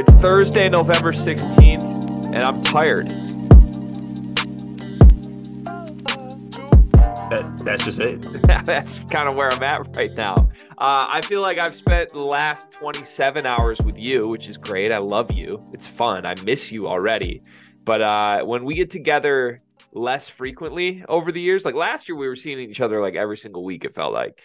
It's Thursday, November 16th, and I'm tired. That, that's just it. That's kind of where I'm at right now. Uh, I feel like I've spent the last 27 hours with you, which is great. I love you. It's fun. I miss you already. But uh, when we get together less frequently over the years, like last year, we were seeing each other like every single week, it felt like.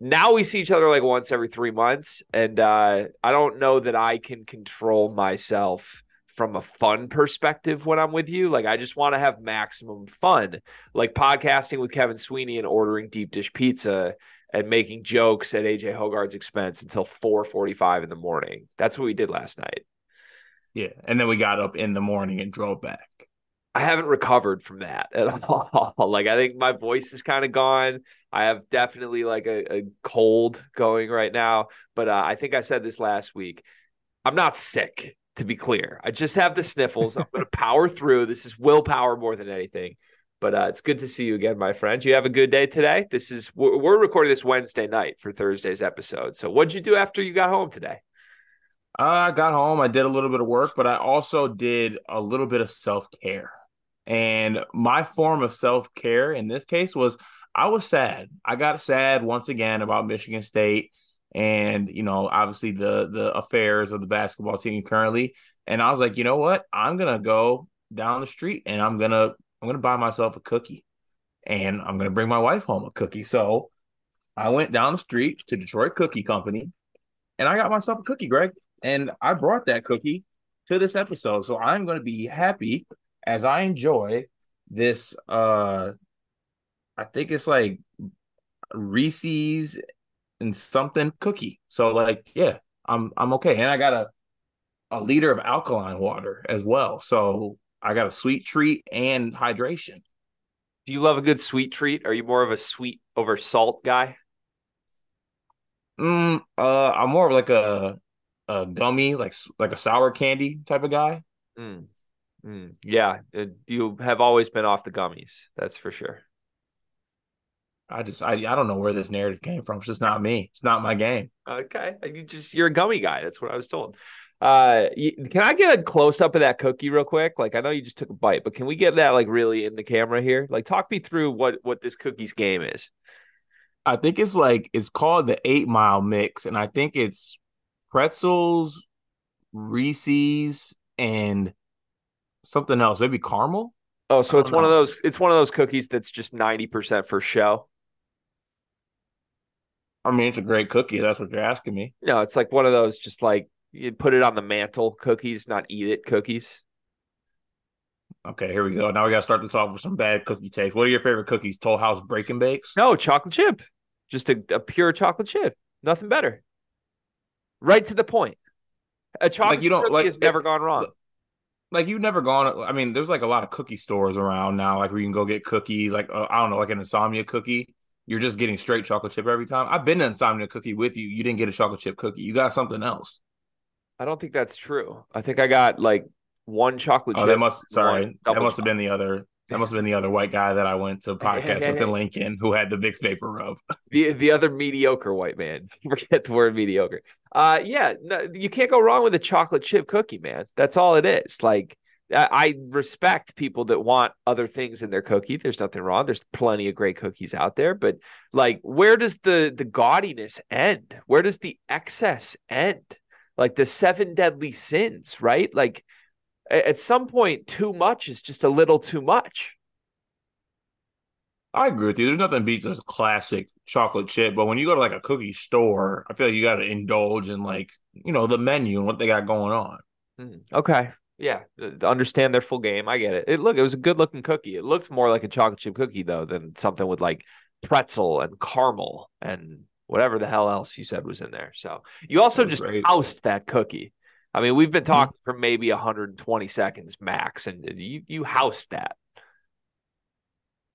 Now we see each other like once every three months. And uh, I don't know that I can control myself from a fun perspective when I'm with you. Like I just want to have maximum fun, like podcasting with Kevin Sweeney and ordering deep dish pizza and making jokes at AJ Hoggard's expense until 4:45 in the morning. That's what we did last night. Yeah, and then we got up in the morning and drove back. I haven't recovered from that at all. like I think my voice is kind of gone. I have definitely like a, a cold going right now, but uh, I think I said this last week. I'm not sick to be clear. I just have the sniffles. I'm going to power through. This is willpower more than anything. But uh, it's good to see you again, my friend. You have a good day today. This is we're, recording this Wednesday night for Thursday's episode. So, what'd you do after you got home today? Uh, I got home. I did a little bit of work, but I also did a little bit of self care. And my form of self care in this case was I was sad. I got sad once again about Michigan State and you know obviously the the affairs of the basketball team currently. And i was like you know what? I'm gonna go down the street and i'm gonna i'm gonna buy myself a cookie and i'm gonna bring my wife home a cookie. So i went down the street to detroit cookie company and i got myself a cookie greg. And i brought that cookie to this episode. So i'm gonna be happy as i enjoy this uh i think it's like reese's and something cookie. So like, yeah, I'm I'm okay. And I got a a liter of alkaline water as well. So I got a sweet treat and hydration. Do you love a good sweet treat? Are you more of a sweet over salt guy? Mm, uh, I'm more of like a a gummy, like like a sour candy type of guy. Mm. Mm. Yeah, you have always been off the gummies. That's for sure. I just I, I don't know where this narrative came from. It's just not me. It's not my game. Okay, you just you're a gummy guy. That's what I was told. Uh, can I get a close up of that cookie real quick? Like I know you just took a bite, but can we get that like really in the camera here? Like talk me through what what this cookie's game is. I think it's like it's called the Eight Mile Mix, and I think it's pretzels, Reese's, and something else, maybe caramel. Oh, so it's know. one of those. It's one of those cookies that's just ninety percent for show. I mean, it's a great cookie. That's what you're asking me. No, it's like one of those just like you put it on the mantle cookies, not eat it cookies. Okay, here we go. Now we got to start this off with some bad cookie taste. What are your favorite cookies? Toll House Break and Bakes? No, chocolate chip. Just a, a pure chocolate chip. Nothing better. Right to the point. A chocolate like you don't, cookie like, has never gone wrong. Like you've never gone. I mean, there's like a lot of cookie stores around now, like where you can go get cookies. Like uh, I don't know, like an insomnia cookie you're just getting straight chocolate chip every time. I've been to Insomnia Cookie with you. You didn't get a chocolate chip cookie. You got something else. I don't think that's true. I think I got like one chocolate oh, chip. that must sorry. That must have been the other that must have been the other white guy that I went to podcast with in Lincoln who had the Vicks Vapor Rub. The the other mediocre white man. Forget the word mediocre. Uh yeah, no, you can't go wrong with a chocolate chip cookie, man. That's all it is. Like I respect people that want other things in their cookie. There's nothing wrong. There's plenty of great cookies out there, but like, where does the the gaudiness end? Where does the excess end? Like the seven deadly sins, right? Like, at some point, too much is just a little too much. I agree with you. There's nothing beats a classic chocolate chip, but when you go to like a cookie store, I feel like you got to indulge in like you know the menu and what they got going on. Mm, okay, yeah, understand their full game. I get it. It look, it was a good looking cookie. It looks more like a chocolate chip cookie though than something with like pretzel and caramel and whatever the hell else you said was in there. So you also just great. housed that cookie. I mean, we've been talking for maybe 120 seconds max, and you you housed that.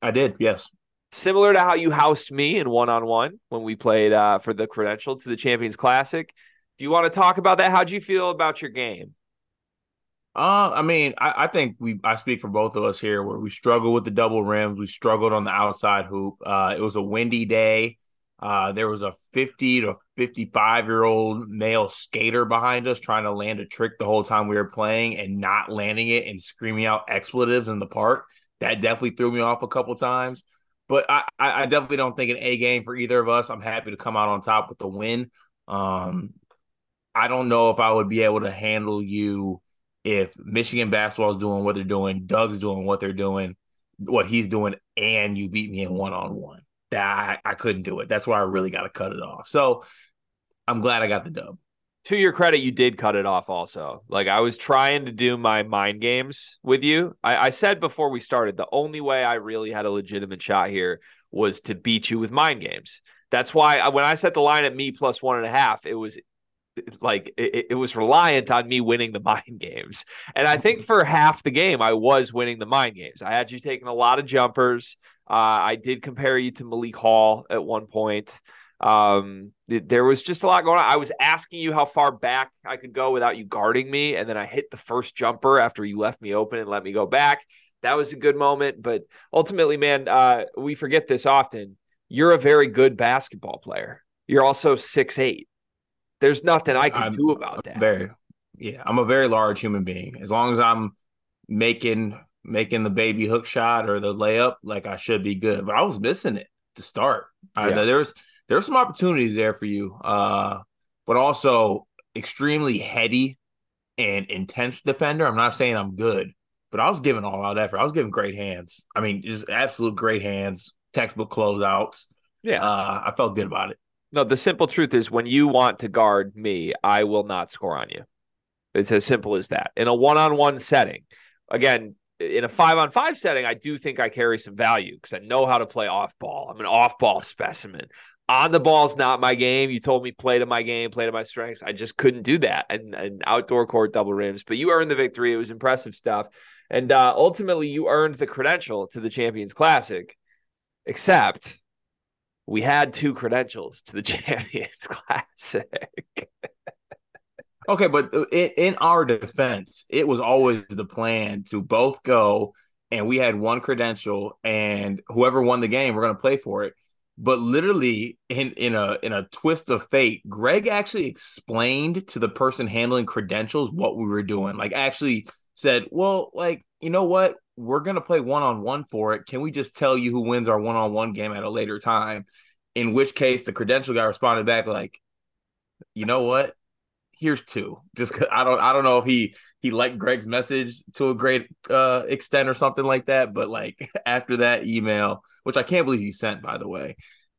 I did, yes. Similar to how you housed me in one on one when we played uh, for the credential to the Champions Classic. Do you want to talk about that? How'd you feel about your game? Uh, I mean, I, I, think we I speak for both of us here where we struggled with the double rims. We struggled on the outside hoop. Uh, it was a windy day. Uh, there was a 50 to 55 year old male skater behind us trying to land a trick the whole time we were playing and not landing it and screaming out expletives in the park. That definitely threw me off a couple times. But I, I definitely don't think an A game for either of us. I'm happy to come out on top with the win. Um, I don't know if I would be able to handle you if Michigan basketball is doing what they're doing, Dug's doing what they're doing, what he's doing, and you beat me in one on one. That I, I couldn't do it. That's why I really got to cut it off. So I'm glad I got the dub. To your credit, you did cut it off also. Like I was trying to do my mind games with you. I, I said before we started, the only way I really had a legitimate shot here was to beat you with mind games. That's why uh, when I set the line at me plus one and a half, it was like it, it, was reliant on me winning the mind games. And I think for half the game, I was winning the mind games. I had you taking a lot of jumpers. Uh, I did compare you to Malik Hall at one point. Um, it, there was just a lot going on. I was asking you how far back I could go without you guarding me, and then I hit the first jumper after you left me open and let me go back. That was a good moment, but ultimately, man, uh, we forget this often. You're a very good basketball player. You're also six eight there's nothing I can I'm, do about that. Very, yeah, I'm a very large human being. As long as I'm making making the baby hook shot or the layup, like I should be good. But I was missing it to start. Yeah. I, there's there's some opportunities there for you, uh, but also extremely heady and intense defender. I'm not saying I'm good, but I was giving all out effort. I was giving great hands. I mean, just absolute great hands, textbook closeouts. Yeah, uh, I felt good about it. No, the simple truth is when you want to guard me, I will not score on you. It's as simple as that. In a one on one setting, again, in a five on five setting, I do think I carry some value because I know how to play off ball. I'm an off ball specimen. On the ball is not my game. You told me play to my game, play to my strengths. I just couldn't do that. And, outdoor court double rims, but you earned the victory. It was impressive stuff. And uh, ultimately, you earned the credential to the Champions Classic, except we had two credentials to the Champions Classic. okay, but in, in, our defense, it was always the plan to both go, and we had one credential, and whoever won the game, we're going to play for it. But literally, in in a in a twist of fate, Greg actually explained to the person handling credentials what we were doing. Like, actually said, "Well, like you know what? we're going to play one on one for it. Can we just tell you who wins our one on one game at a later time? In which case, the credential guy responded back like, you know what? Here's two. Just cause I don't I don't know if he he liked Greg's message to a great uh, extent or something like that. But like after that email, which I can't believe he sent, by the way,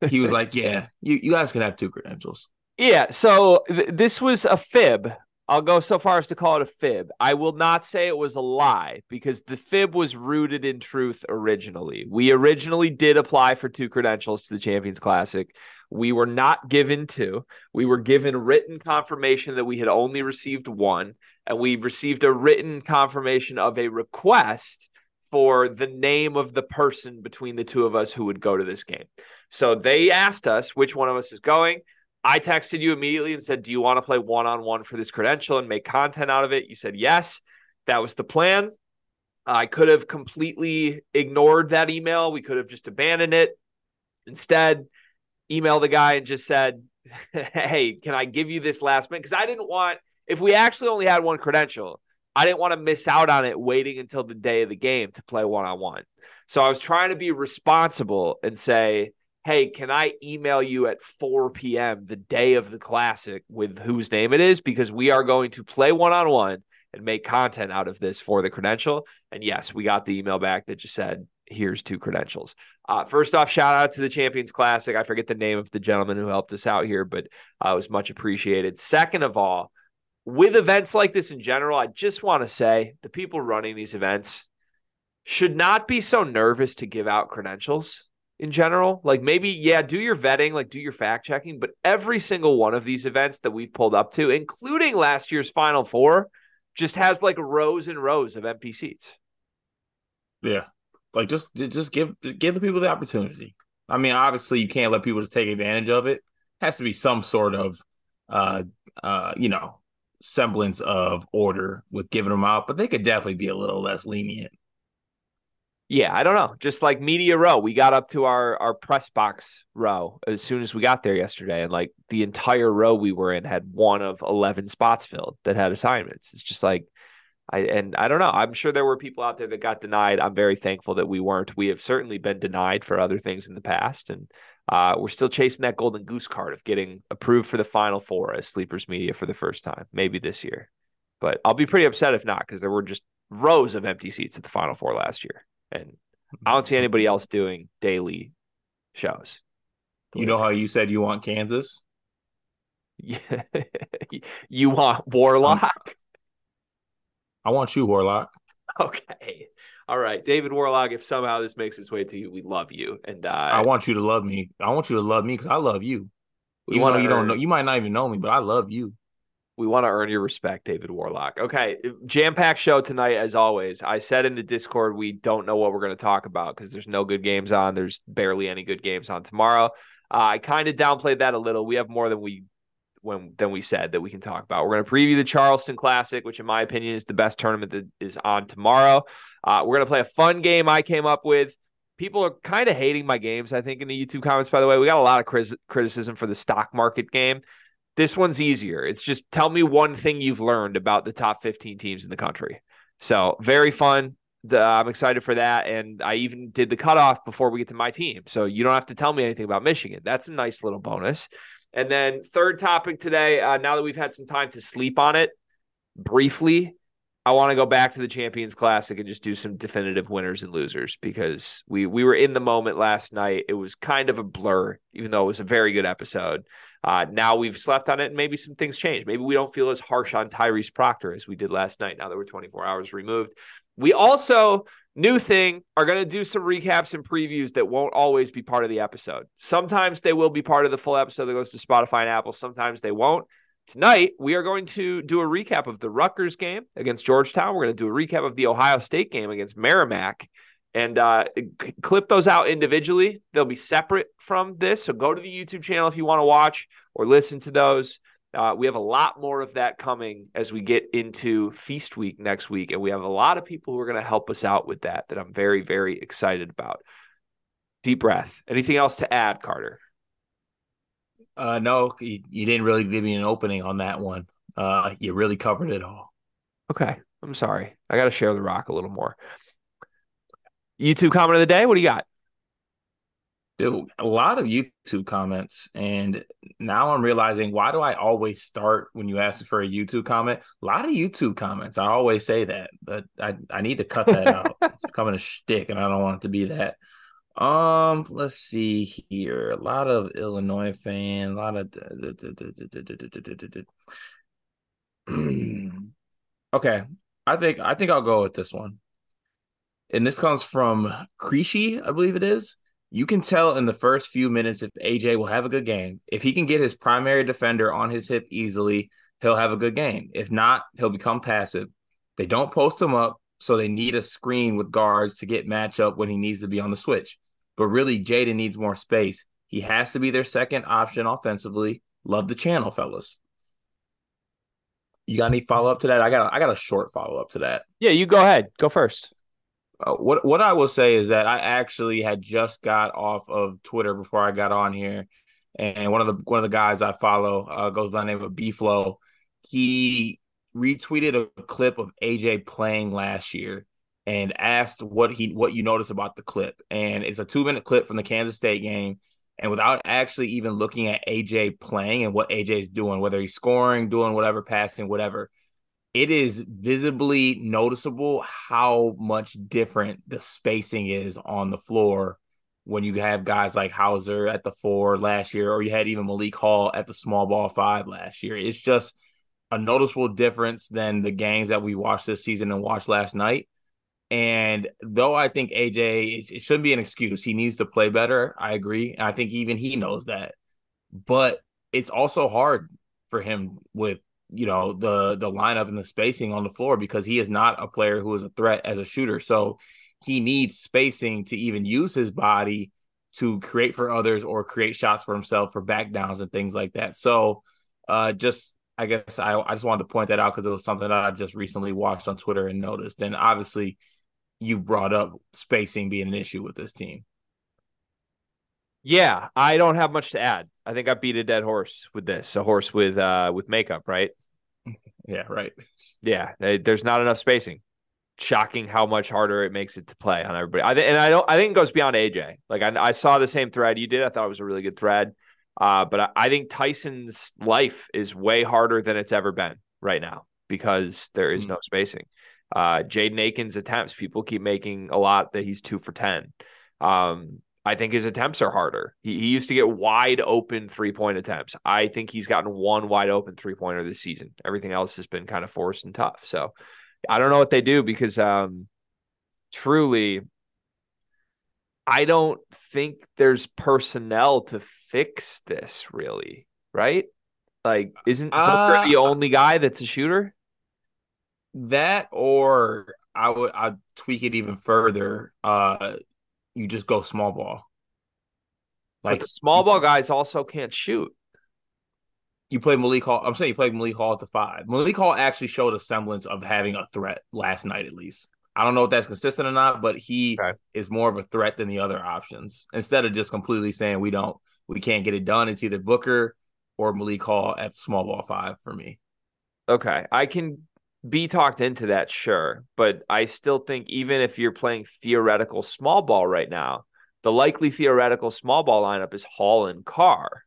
he was like, "Yeah, you, you guys can have two credentials." Yeah. So th- this was a fib I'll go so far as to call it a fib. I will not say it was a lie because the fib was rooted in truth originally. We originally did apply for two credentials to the Champions Classic. We were not given two. We were given written confirmation that we had only received one, and we received a written confirmation of a request for the name of the person between the two of us who would go to this game. So they asked us which one of us is going. I texted you immediately and said, Do you want to play one on one for this credential and make content out of it? You said yes. That was the plan. I could have completely ignored that email. We could have just abandoned it. Instead, email the guy and just said, Hey, can I give you this last minute? Because I didn't want, if we actually only had one credential, I didn't want to miss out on it waiting until the day of the game to play one on one. So I was trying to be responsible and say, hey, can I email you at 4 p.m. the day of the classic with whose name it is? Because we are going to play one on one and make content out of this for the credential. And yes, we got the email back that just said, here's two credentials. Uh, first off, shout out to the Champions Classic. I forget the name of the gentleman who helped us out here, but uh, it was much appreciated. Second of all, with events like this in general, I just want to say the people running these events should not be so nervous to give out credentials in general. Like maybe, yeah, do your vetting, like do your fact checking, but every single one of these events that we've pulled up to, including last year's Final Four, just has like rows and rows of empty seats. Yeah. Like just just give give the people the opportunity. I mean, obviously you can't let people just take advantage of it. has to be some sort of uh uh, you know, semblance of order with giving them out, but they could definitely be a little less lenient. Yeah, I don't know. Just like media row, we got up to our our press box row as soon as we got there yesterday, and like the entire row we were in had one of eleven spots filled that had assignments. It's just like I and I don't know. I'm sure there were people out there that got denied. I'm very thankful that we weren't. We have certainly been denied for other things in the past, and uh, we're still chasing that golden goose card of getting approved for the Final Four as Sleepers Media for the first time, maybe this year. But I'll be pretty upset if not, because there were just rows of empty seats at the Final Four last year and I don't see anybody else doing daily shows. You know how you said you want Kansas? Yeah. you want Worlock? I want you, Worlock. Okay. All right. David Worlock, if somehow this makes its way to you, we love you. And uh, I want you to love me. I want you to love me because I love you. Even though you don't know, you might not even know me, but I love you. We want to earn your respect, David Worlock. Okay, jam packed show tonight, as always. I said in the Discord, we don't know what we're going to talk about because there's no good games on. There's barely any good games on tomorrow. Uh, I kind of downplayed that a little. We have more than we when than we said that we can talk about. We're going to preview the Charleston Classic, which in my opinion is the best tournament that is on tomorrow. Uh, we're going to play a fun game I came up with. People are kind of hating my games, I think, in the YouTube comments. By the way, we got a lot of criticism for the stock market game. This one's easier. It's just tell me one thing you've learned about the top 15 teams in the country. So, very fun. I'm excited for that. And I even did the cutoff before we get to my team. So, you don't have to tell me anything about Michigan. That's a nice little bonus. And then, third topic today, uh, now that we've had some time to sleep on it briefly, I want to go back to the Champions Classic and just do some definitive winners and losers because we we were in the moment last night. It was kind of a blur, even though it was a very good episode. Uh, now we've slept on it, and maybe some things change. Maybe we don't feel as harsh on Tyrese Proctor as we did last night. Now that we're 24 hours removed, we also new thing are going to do some recaps and previews that won't always be part of the episode. Sometimes they will be part of the full episode that goes to Spotify and Apple. Sometimes they won't. Tonight, we are going to do a recap of the Rutgers game against Georgetown. We're going to do a recap of the Ohio State game against Merrimack and uh, clip those out individually. They'll be separate from this. So go to the YouTube channel if you want to watch or listen to those. Uh, we have a lot more of that coming as we get into Feast Week next week. And we have a lot of people who are going to help us out with that, that I'm very, very excited about. Deep breath. Anything else to add, Carter? Uh, no, you, you didn't really give me an opening on that one. Uh, you really covered it all. Okay. I'm sorry. I got to share the rock a little more. YouTube comment of the day. What do you got? Dude, a lot of YouTube comments, and now I'm realizing why do I always start when you ask for a YouTube comment? A lot of YouTube comments. I always say that, but I I need to cut that out. It's becoming a shtick, and I don't want it to be that. Um, let's see here. A lot of Illinois fans. A lot of. okay, I think I think I'll go with this one and this comes from Krishi, I believe it is. You can tell in the first few minutes if AJ will have a good game. If he can get his primary defender on his hip easily, he'll have a good game. If not, he'll become passive. They don't post him up, so they need a screen with guards to get matchup when he needs to be on the switch. But really, Jaden needs more space. He has to be their second option offensively. Love the channel, fellas. You got any follow up to that? I got a, I got a short follow up to that. Yeah, you go ahead. Go first. Uh, what what I will say is that I actually had just got off of Twitter before I got on here, and one of the one of the guys I follow uh, goes by the name of B Flow. He retweeted a clip of AJ playing last year and asked what he what you noticed about the clip. And it's a two minute clip from the Kansas State game. And without actually even looking at AJ playing and what AJ is doing, whether he's scoring, doing whatever, passing, whatever, it is visibly noticeable how much different the spacing is on the floor when you have guys like Hauser at the four last year, or you had even Malik Hall at the small ball five last year. It's just a noticeable difference than the games that we watched this season and watched last night. And though I think AJ, it shouldn't be an excuse. He needs to play better. I agree. I think even he knows that. But it's also hard for him with you know the the lineup and the spacing on the floor because he is not a player who is a threat as a shooter. So he needs spacing to even use his body to create for others or create shots for himself for back downs and things like that. So uh just I guess I, I just wanted to point that out because it was something that I just recently watched on Twitter and noticed. And obviously, you brought up spacing being an issue with this team. Yeah, I don't have much to add. I think I beat a dead horse with this, a horse with uh with makeup, right? Yeah, right. Yeah, there's not enough spacing. Shocking how much harder it makes it to play on everybody. I and I don't. I think it goes beyond AJ. Like I, I saw the same thread you did. I thought it was a really good thread. Uh, but I, I think Tyson's life is way harder than it's ever been right now because there is mm. no spacing. Uh, Jaden Akins' attempts, people keep making a lot that he's two for ten. Um, I think his attempts are harder. He, he used to get wide open three point attempts. I think he's gotten one wide open three pointer this season. Everything else has been kind of forced and tough. So I don't know what they do because um, truly, I don't think there's personnel to fix this really, right? Like, isn't Booker uh, the only guy that's a shooter? That or I would I'd tweak it even further. Uh you just go small ball. Like small ball guys also can't shoot. You play Malik Hall. I'm saying you played Malik Hall at the five. Malik Hall actually showed a semblance of having a threat last night, at least. I don't know if that's consistent or not, but he okay. is more of a threat than the other options. Instead of just completely saying we don't, we can't get it done, it's either Booker or Malik Hall at small ball five for me. Okay, I can be talked into that, sure. But I still think even if you're playing theoretical small ball right now, the likely theoretical small ball lineup is Hall and Carr.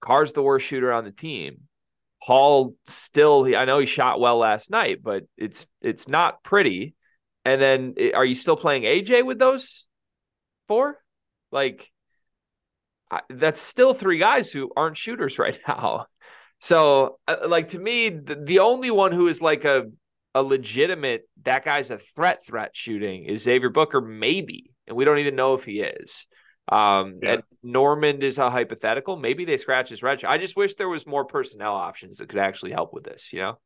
Carr's the worst shooter on the team. Hall still, I know he shot well last night, but it's it's not pretty. And then, eh, are you still playing AJ with those four? Like, that's still three guys who aren't shooters right now. So, uh, like to me, the, the only one who is like a a legitimate that guy's a threat threat shooting is Xavier Booker, maybe, and we don't even know if he is. Um, yeah. and Normand is a hypothetical. Maybe they scratch his red. I just wish there was more personnel options that could actually help with this. You know?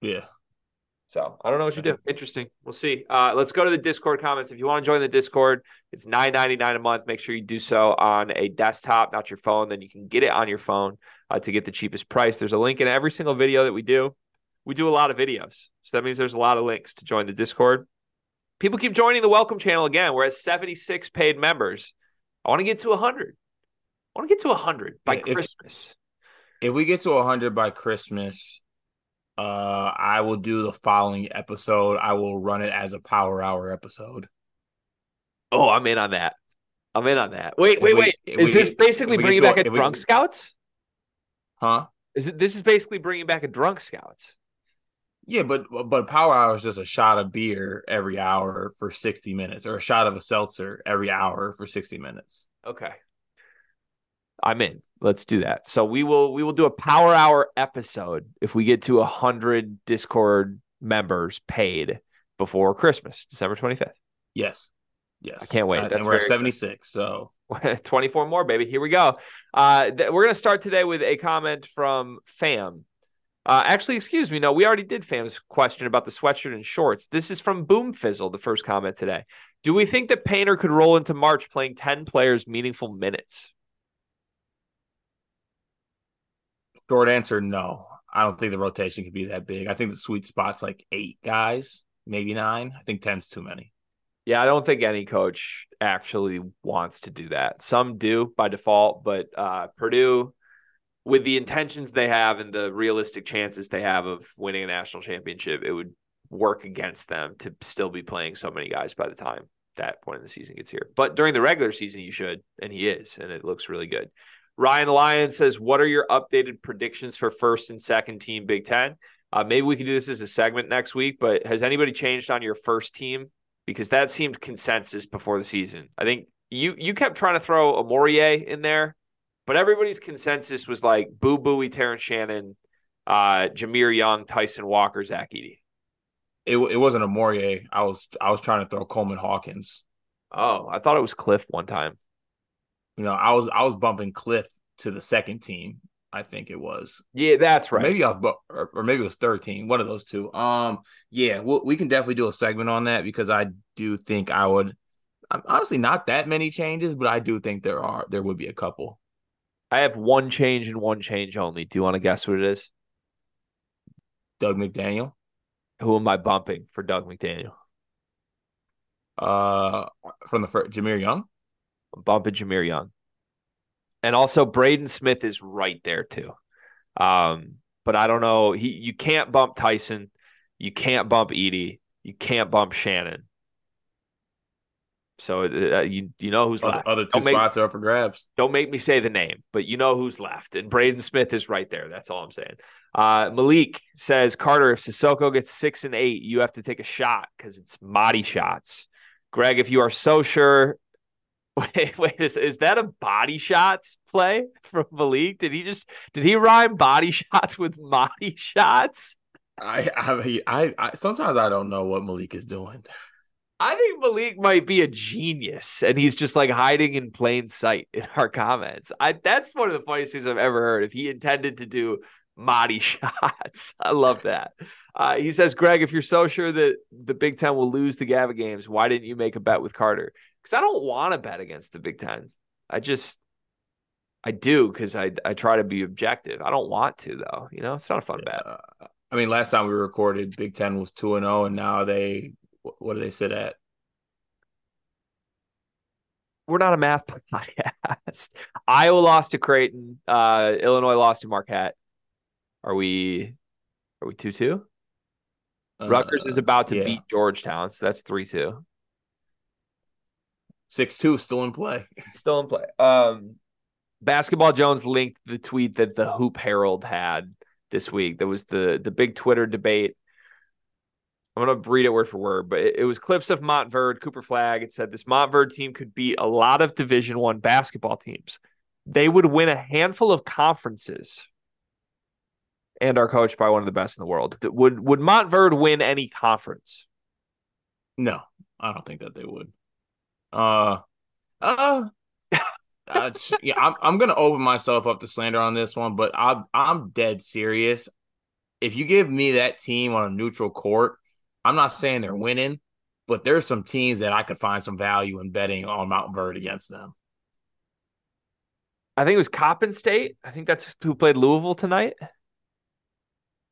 Yeah. So I don't know what you do. Interesting. We'll see. Uh, let's go to the Discord comments. If you want to join the Discord, it's nine ninety nine a month. Make sure you do so on a desktop, not your phone. Then you can get it on your phone uh, to get the cheapest price. There's a link in every single video that we do. We do a lot of videos, so that means there's a lot of links to join the Discord. People keep joining the welcome channel again. We're at seventy six paid members. I want to get to hundred. I want to get to hundred by if, Christmas. If we get to hundred by Christmas, uh, I will do the following episode. I will run it as a power hour episode. Oh, I'm in on that. I'm in on that. Wait, wait, we, wait. Is this basically bringing back a, a drunk we, scouts? Huh? Is it? This is basically bringing back a drunk scouts. Yeah, but but power hour is just a shot of beer every hour for sixty minutes, or a shot of a seltzer every hour for sixty minutes. Okay, I'm in. Let's do that. So we will we will do a power hour episode if we get to a hundred Discord members paid before Christmas, December twenty fifth. Yes. Yes. I can't wait. Uh, and we're at 76. So 24 more, baby. Here we go. Uh, th- we're going to start today with a comment from Fam. Uh, actually, excuse me. No, we already did Fam's question about the sweatshirt and shorts. This is from Boom Fizzle, the first comment today. Do we think that Painter could roll into March playing 10 players meaningful minutes? Short answer, no. I don't think the rotation could be that big. I think the sweet spot's like eight guys, maybe nine. I think 10's too many. Yeah, I don't think any coach actually wants to do that. Some do by default, but uh, Purdue, with the intentions they have and the realistic chances they have of winning a national championship, it would work against them to still be playing so many guys by the time that point in the season gets here. But during the regular season, you should, and he is, and it looks really good. Ryan Lyon says, "What are your updated predictions for first and second team Big Ten? Uh, maybe we can do this as a segment next week. But has anybody changed on your first team? Because that seemed consensus before the season. I think you you kept trying to throw a Amorie in there, but everybody's consensus was like Boo Buie, Terrence Shannon, uh, Jahmir Young, Tyson Walker, Zach Edey. It it wasn't a Amorie. I was I was trying to throw Coleman Hawkins. Oh, I thought it was Cliff one time. You know, I was I was bumping Cliff to the second team. I think it was. Yeah, that's right. Or maybe I was, or, or maybe it was third team. One of those two. Um, yeah, we'll, we can definitely do a segment on that because I do think I would. I'm honestly not that many changes, but I do think there are there would be a couple. I have one change and one change only. Do you want to guess what it is? Dug McDaniel. Who am I bumping for Dug McDaniel? Uh, from the first, Jahmir Young. I'm bumping Jahmir Young, and also Braden Smith is right there too. Um, but I don't know. He you can't bump Tyson, you can't bump Edey, you can't bump Shannon. So uh, you you know who's other, left. Other 2 spots are for grabs. Don't make me say the name, but you know who's left. And Braden Smith is right there. That's all I'm saying. Uh, Malik says Carter, if Sissoko gets six and eight, you have to take a shot because it's Mady shots. Greg, if you are so sure, wait, wait, is, is that a body shots play from Malik? Did he just did he rhyme body shots with body shots? I, I I I sometimes I don't know what Malik is doing. I think Malik might be a genius, and he's just like hiding in plain sight in our comments. I that's one of the funniest things I've ever heard. If he intended to do Mady shots, I love that. Uh, he says, Greg, if you're so sure that the Big Ten will lose the Gavitt games, why didn't you make a bet with Carter? Because I don't want to bet against the Big Ten. I just, I do because I I try to be objective. I don't want to though. You know, it's not a fun bet. I mean, last time we recorded, Big Ten was two and zero, oh, and now they what do they sit at? We're not a math podcast. Iowa lost to Creighton. Uh, Illinois lost to Marquette. Are we? Are we two two? Uh, Rutgers is about to yeah. beat Georgetown, so that's three two. Six two still in play. Still in play. Um, Basketball Jones linked the tweet that the Hoop Herald had this week. That was the the big Twitter debate I'm to read it word for word, but it, it was clips of Montverde, Cooper Flagg. It said this Montverde team could beat a lot of Division One basketball teams. They would win a handful of conferences and are coached by one of the best in the world. Would would Montverde win any conference? No, I don't think that they would. Uh, uh, uh yeah, I'm I'm gonna open myself up to slander on this one, but I'm I'm dead serious. If you give me that team on a neutral court I'm not saying they're winning, but there's some teams that I could find some value in betting on Montverde against them. I think it was Coppin State. I think that's who played Louisville tonight.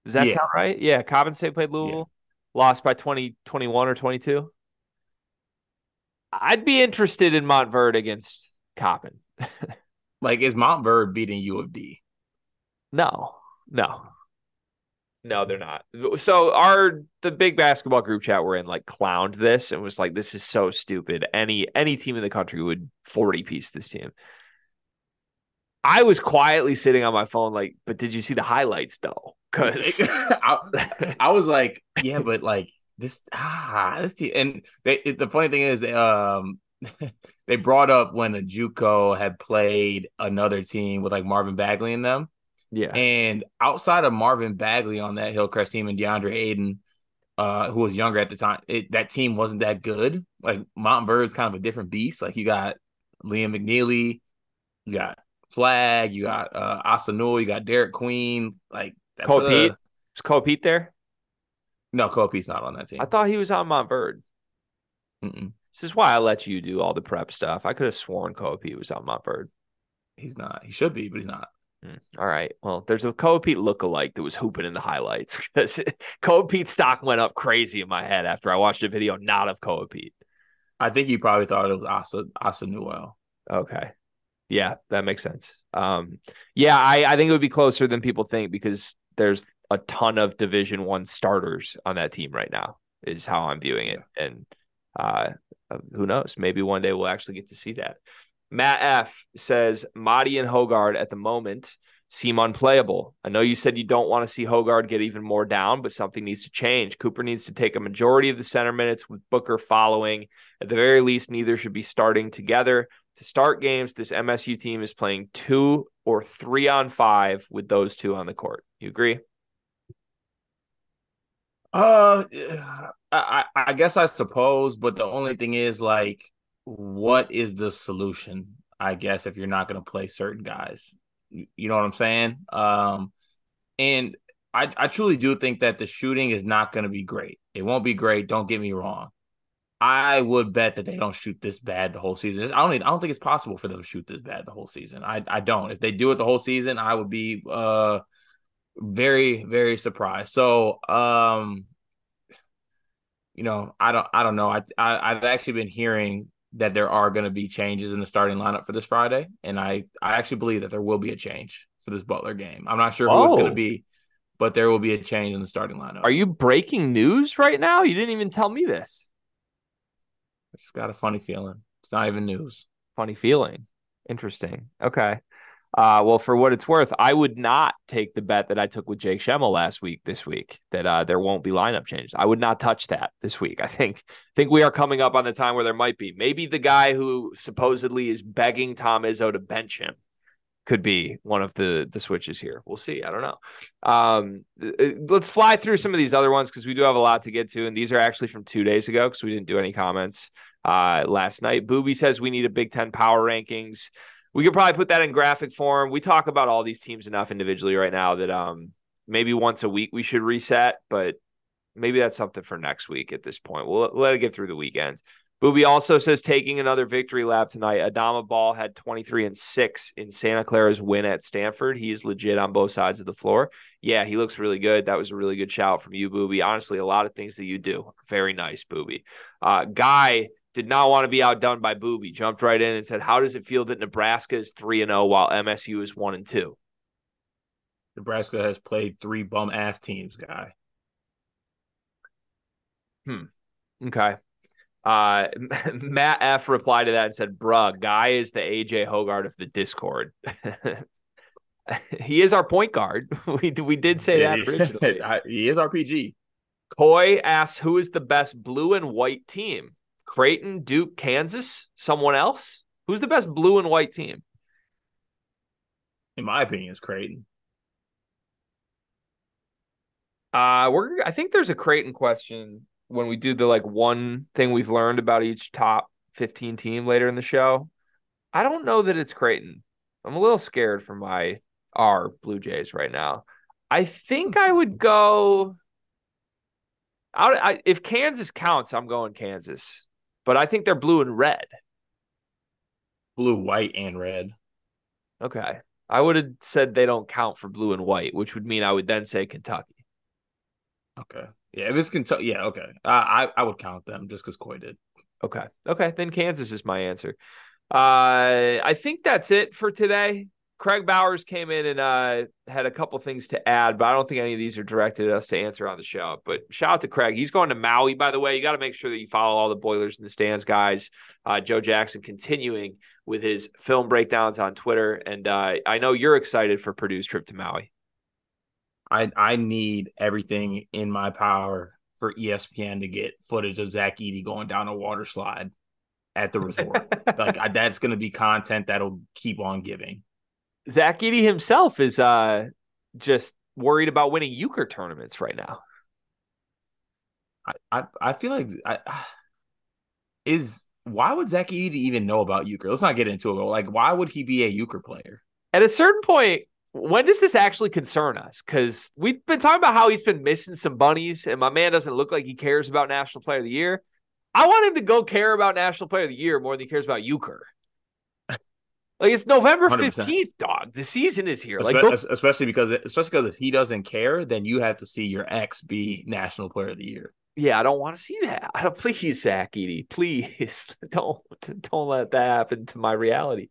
Does that yeah. sound right? Yeah, Coppin State played Louisville, yeah. lost by 20, 21 or 22. I'd be interested in Montverde against Coppin. like, is Montverde beating U of D? No, no. No, they're not. So our the big basketball group chat we're in like clowned this and was like, this is so stupid. Any any team in the country would 40 piece this team. I was quietly sitting on my phone, like, but did you see the highlights though? Because I, I, was like, yeah, but like this ah this team and they, the funny thing is um they brought up when a JUCO had played another team with like Marvin Bagley in them yeah. And outside of Marvin Bagley on that Hillcrest team and DeAndre Ayton, uh, who was younger at the time, it, that team wasn't that good. Like Montverde is kind of a different beast. Like you got Liam McNeeley, you got Flagg, you got uh Asanu, you got Derek Queen. Like that's Cole a, Pete. Is Koa Peat there? No, Peat's not on that team. I thought he was on Montverde. Mm-mm. This is why I let you do all the prep stuff. I could have sworn Peat was on Montverde. He's not. He should be, but he's not. Mm, all right. Well, there's a Peat look-alike that was hooping in the highlights because Kobe stock went up crazy in my head after I watched a video not of Peat. I think you probably thought it was Asa Asa Newell. Okay. Yeah, that makes sense. Um, yeah, I, I think it would be closer than people think because there's a ton of Division One starters on that team right now. Is how I'm viewing it, and uh, who knows? Maybe one day we'll actually get to see that. Matt F says Mady and Hoggard at the moment seem unplayable. I know you said you don't want to see Hoggard get even more down, but something needs to change. Cooper needs to take a majority of the center minutes with Booker following. At the very least, neither should be starting together. To start games, this MSU team is playing two or three on five with those two on the court. You agree? Uh, I, I guess I suppose, but the only thing is like what is the solution? I guess if you're not going to play certain guys, you know what I'm saying. Um, and I, I truly do think that the shooting is not going to be great. It won't be great. Don't get me wrong, I would bet that they don't shoot this bad the whole season. I don't. I don't think it's possible for them to shoot this bad the whole season. I. I don't. If they do it the whole season, I would be uh very very surprised. So um, you know, I don't. I don't know. I. I I've actually been hearing that there are going to be changes in the starting lineup for this Friday, and I. I actually believe that there will be a change for this Butler game. I'm not sure who oh. it's going to be, but there will be a change in the starting lineup. Are you breaking news right now? You didn't even tell me this. It's got a funny feeling. It's not even news. Funny feeling. Interesting. Okay. Uh, well, for what it's worth, I would not take the bet that I took with Jake Schemmel last week. This week, that uh, there won't be lineup changes. I would not touch that this week. I think think we are coming up on the time where there might be. Maybe the guy who supposedly is begging Tom Izzo to bench him could be one of the the switches here. We'll see. I don't know. Um, uh, let's fly through some of these other ones because we do have a lot to get to, and these are actually from two days ago because we didn't do any comments uh, last night. Booby says we need a Big Ten power rankings. We could probably put that in graphic form. We talk about all these teams enough individually right now that um, maybe once a week we should reset, but maybe that's something for next week at this point. We'll let it get through the weekend. Booby also says taking another victory lap tonight. Adama Bal had 23 and 6 in Santa Clara's win at Stanford. He is legit on both sides of the floor. Yeah, he looks really good. That was a really good shout from you, Booby. Honestly, a lot of things that you do. Very nice, Booby. Uh, Guy did not want to be outdone by Booby. Jumped right in and said, "How does it feel that Nebraska is three and zero oh while MSU is one and two? Nebraska has played three bum ass teams, guy. Hmm. Okay. Uh, Matt F replied to that and said, "Bruh, guy is the AJ Hoggard of the Discord." he is our point guard. we we did say that originally. he is our PG. Coy asks, "Who is the best blue and white team?" Creighton, Duke, Kansas, someone else? Who's the best blue and white team? In my opinion, it's Creighton. Uh, we're I think there's a Creighton question when we do the like one thing we've learned about each top 15 team later in the show. I don't know that it's Creighton. I'm a little scared for my our Blue Jays right now. I think I would go. I, I, if Kansas counts, I'm going Kansas but I think they're blue and red. Blue, white, and red. Okay. I would have said they don't count for blue and white, which would mean I would then say Kentucky. Okay. Yeah, if it's Kentucky, yeah, okay. I I would count them just because Coy did. Okay. Okay. Then Kansas is my answer. Uh, I think that's it for today. Craig Bowers came in and uh, had a couple things to add, but I don't think any of these are directed at us to answer on the show. But shout out to Craig. He's going to Maui, by the way. You got to make sure that you follow all the Boilers in the Stands guys. Uh, Joe Jackson continuing with his film breakdowns on Twitter. And uh, I know you're excited for Purdue's trip to Maui. I, I need everything in my power for ESPN to get footage of Zach Edey going down a water slide at the resort. like I, that's going to be content that'll keep on giving. Zach Edey himself is uh, just worried about winning euchre tournaments right now. I, I, I feel like I, is why would Zach Edey even know about euchre? Let's not get into it. Like, why would he be a euchre player? At a certain point, when does this actually concern us? Because we've been talking about how he's been missing some bunnies, and my man doesn't look like he cares about National Player of the Year. I want him to go care about National Player of the Year more than he cares about euchre. Like it's November fifteenth, dog. The season is here. Like, especially because especially because if he doesn't care, then you have to see your ex be National Player of the Year. Yeah, I don't want to see that. I don't, please, Zach Edey, please don't don't let that happen to my reality.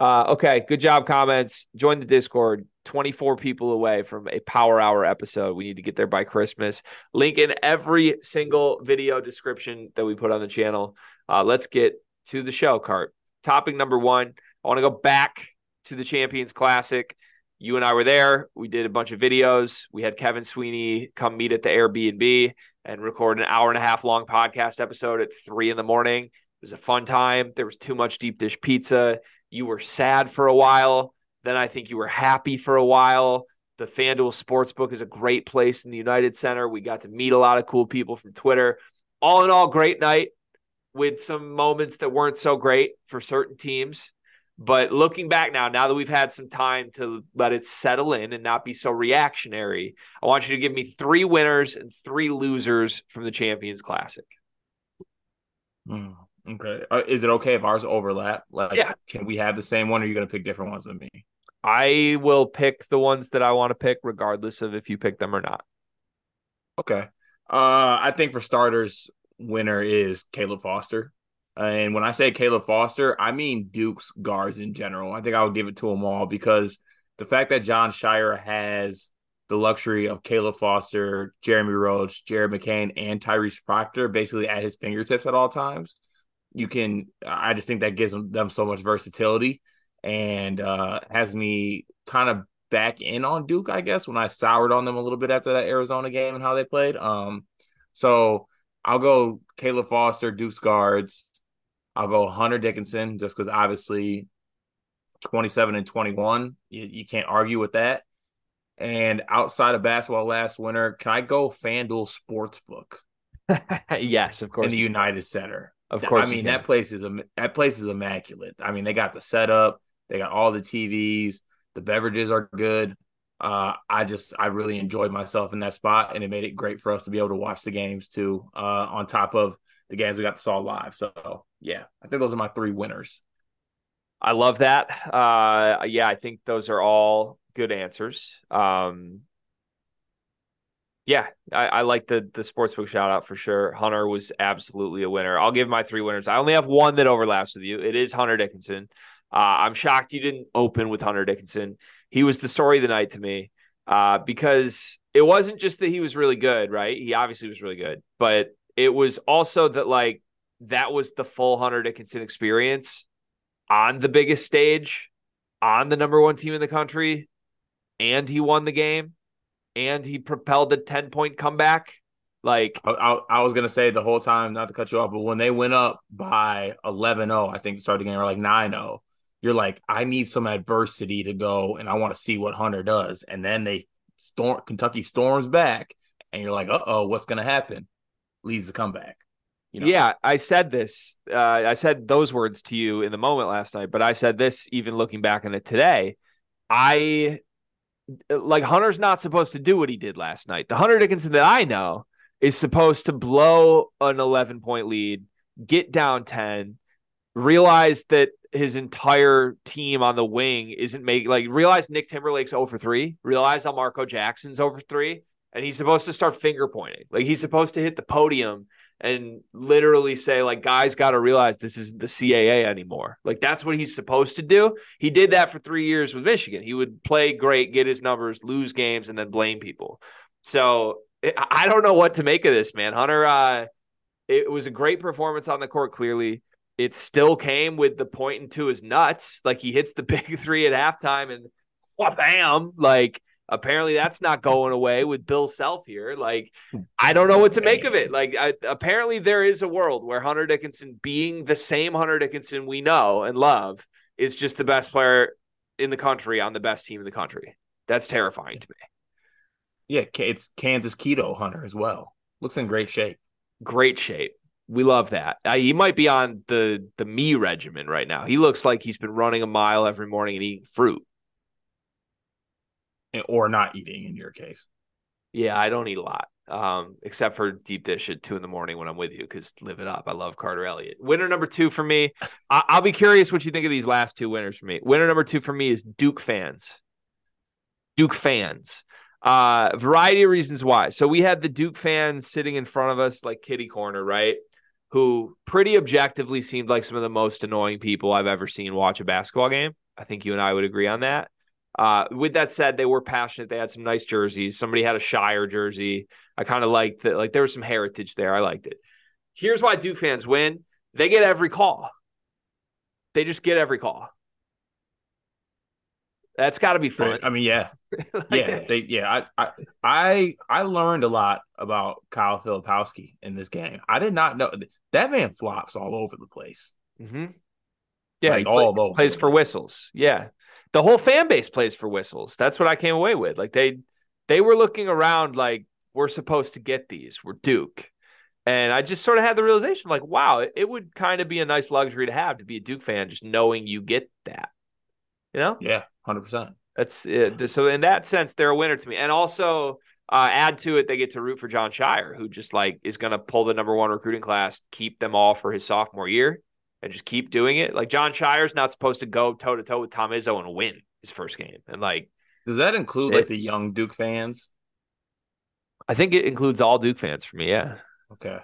Uh, okay, good job. Comments. Join the Discord. 24 people away from a power hour episode. We need to get there by Christmas. Link in every single video description that we put on the channel. Uh, let's get to the show, Cart. Topic number one I want to go back to the Champions Classic. You and I were there. We did a bunch of videos. We had Kevin Sweeney come meet at the Airbnb and record an hour and a half long podcast episode at three in the morning. It was a fun time. There was too much deep dish pizza. You were sad for a while. Then I think you were happy for a while. The FanDuel Sportsbook is a great place in the United Center. We got to meet a lot of cool people from Twitter. All in all, great night with some moments that weren't so great for certain teams. But looking back now, now that we've had some time to let it settle in and not be so reactionary, I want you to give me three winners and three losers from the Champions Classic. Mm, okay. Uh, is it okay if ours overlap? Like, Yeah. can we have the same one, or are you going to pick different ones than me? I will pick the ones that I want to pick, regardless of if you pick them or not. Okay. Uh, I think for starters, winner is Caleb Foster. And when I say Caleb Foster, I mean Duke's guards in general. I think I would give it to them all because the fact that Jon Scheyer has the luxury of Caleb Foster, Jeremy Roach, Jared McCain, and Tyrese Proctor basically at his fingertips at all times, you can. I just think that gives them, so much versatility and uh, has me kind of back in on Duke, I guess, when I soured on them a little bit after that Arizona game and how they played. Um, so I'll go Caleb Foster, Duke's guards. I'll go Hunter Dickinson just because obviously 27 and 21, you, you can't argue with that. And outside of basketball last winter, can I go FanDuel Sportsbook yes, of course. in the United Center? of course. I mean that place is a that place is immaculate. I mean they got the setup, they got all the TVs, the beverages are good. Uh, I just I really enjoyed myself in that spot, and it made it great for us to be able to watch the games too. Uh, on top of the games we got to saw live. So yeah, I think those are my three winners. I love that. Uh, yeah, I think those are all good answers. Um, yeah, I, I like the the sportsbook shout out for sure. Hunter was absolutely a winner. I'll give my three winners. I only have one that overlaps with you. It is Hunter Dickinson. Uh, I'm shocked you didn't open with Hunter Dickinson. He was the story of the night to me uh, because it wasn't just that he was really good, right? He obviously was really good, but it was also that like that was the full Hunter Dickinson experience on the biggest stage, on the number one team in the country, and he won the game, and he propelled the 10 point comeback. Like, I, I, I was gonna say the whole time, not to cut you off, but when they went up by 11-0, I think to start the game or like 9-0, you're like, I need some adversity to go, and I want to see what Hunter does. And then they storm Kentucky storms back, and you're like, uh oh, what's gonna happen? Leads the comeback. You know? yeah, I said this. Uh, I said those words to you in the moment last night, but I said this even looking back on it today. I like Hunter's not supposed to do what he did last night. The Hunter Dickinson that I know is supposed to blow an 11 point lead, get down 10, realize that his entire team on the wing isn't making like realize Nick Timberlake's over 3, realize Elmarko Jackson's over 3, and he's supposed to start finger pointing. Like he's supposed to hit the podium and literally say like guys got to realize this is the CAA anymore. Like that's what he's supposed to do. He did that for 3 years with Michigan. He would play great, get his numbers, lose games and then blame people. So I don't know what to make of this, man. Hunter uh it was a great performance on the court clearly. It still came with the pointing to his nuts. Like he hits the big 3 at halftime and bam, like apparently that's not going away with Bill Self here. Like, I don't know what to make of it. Like, I, apparently there is a world where Hunter Dickinson, being the same Hunter Dickinson we know and love, is just the best player in the country on the best team in the country. That's terrifying to me. Yeah, it's Kansas Keto Hunter as well. Looks in great shape. Great shape. We love that. Uh, he might be on the the me regimen right now. He looks like he's been running a mile every morning and eating fruit. Or not eating in your case. Yeah, I don't eat a lot, um, except for deep dish at two in the morning when I'm with you because live it up. I love Carter Elliott. Winner number two for me. I- I'll be curious what you think of these last two winners for me. Winner number two for me is Duke fans. Duke fans. Uh, variety of reasons why. So we had the Duke fans sitting in front of us like kitty corner, right? Who pretty objectively seemed like some of the most annoying people I've ever seen watch a basketball game. I think you and I would agree on that. Uh, with that said, they were passionate. They had some nice jerseys. Somebody had a Scheyer jersey. I kind of liked that. Like there was some heritage there. I liked it. Here's why Duke fans win. They get every call. They just get every call. That's got to be fun. I mean, yeah, Like, yeah, they, yeah. I, I, I, learned a lot about Kyle Filipowski in this game. I did not know that man flops all over the place. Mhm. Yeah, Like, all play- over plays for whistles. Yeah, the whole fan base plays for whistles. That's what I came away with. Like they, they were looking around like we're supposed to get these. We're Duke, and I just sort of had the realization like, wow, it, it would kind of be a nice luxury to have to be a Duke fan, just knowing you get that. You know, Yeah, hundred percent. that's it. So in that sense, they're a winner to me. And also, Uh, add to it, they get to root for Jon Scheyer, who just like is going to pull the number one recruiting class, keep them all for his sophomore year, and just keep doing it. Like Jon Scheyer's not supposed to go toe to toe with Tom Izzo and win his first game. And like, does that include like the young Duke fans? I think it includes all Duke fans for me. Yeah. Okay.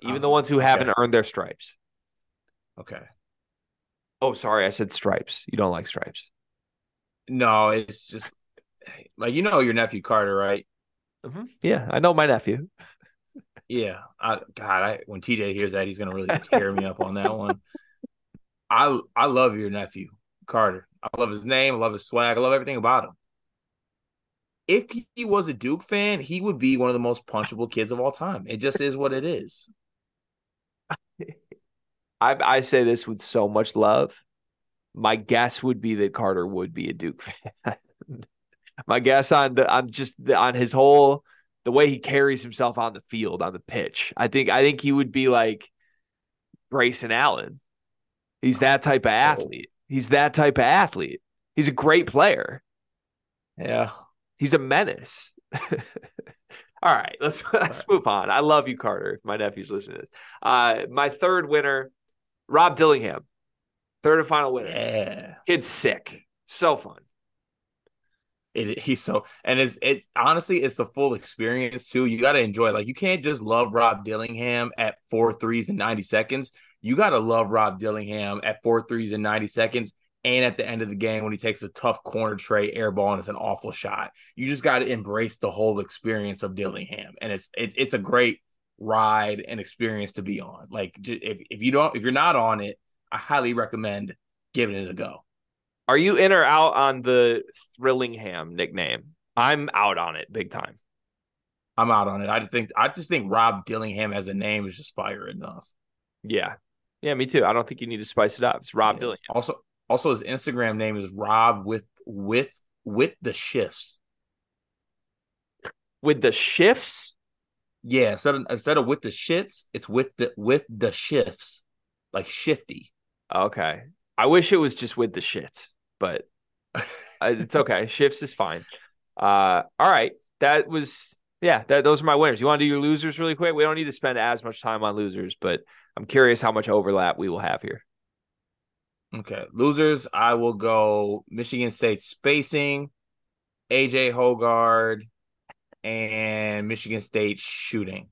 Even um, the ones who haven't earned their stripes. Okay. Oh, sorry, I said stripes. You don't like stripes. No, it's just like you know your nephew Carter, right? Mm-hmm. Yeah, I know my nephew. Yeah, I, God, I, when TJ hears that, he's gonna really tear me up on that one. I I love your nephew Carter. I love his name. I love his swag. I love everything about him. If he was a Duke fan, he would be one of the most punchable kids of all time. It just is what it is. I, I say this with so much love. My guess would be that Carter would be a Duke fan. My guess on the on just the, on his whole the way he carries himself on the field on the pitch. I think I think he would be like Grayson Allen. He's that type of athlete. He's that type of athlete. He's a great player. Yeah. He's a menace. All right, let's let's move on. I love you, Carter. If my nephew's listening, uh, my third winner Rob Dillingham, third and final winner. Yeah, kid's sick, so fun. It, he's so and it's it honestly it's the full experience too. You got to enjoy it. Like you can't just love Rob Dillingham at four threes in ninety seconds. You got to love Rob Dillingham at four threes in ninety seconds. And at the end of the game, when he takes a tough corner tray air ball and it's an awful shot, you just got to embrace the whole experience of Dillingham, and it's it, it's a great ride and experience to be on. Like if if you don't if you're not on it, I highly recommend giving it a go. Are you in or out on the Thrillingham nickname? I'm out on it big time. I'm out on it. I just think I just think Rob Dillingham as a name is just fire enough. Yeah. Yeah, me too. I don't think you need to spice it up. It's Rob yeah. Dillingham. Also also his Instagram name is Rob with with with the shifts. With the shifts? Yeah, instead of instead of with the shits, it's with the with the shifts, like shifty. Okay, I wish it was just with the shits, but it's okay. Shifts is fine. Uh, all right, that was yeah. That those are my winners. You want to do your losers really quick? We don't need to spend as much time on losers, but I'm curious how much overlap we will have here. Okay, losers. I will go Michigan State spacing, AJ Hoggard, and Michigan State shooting.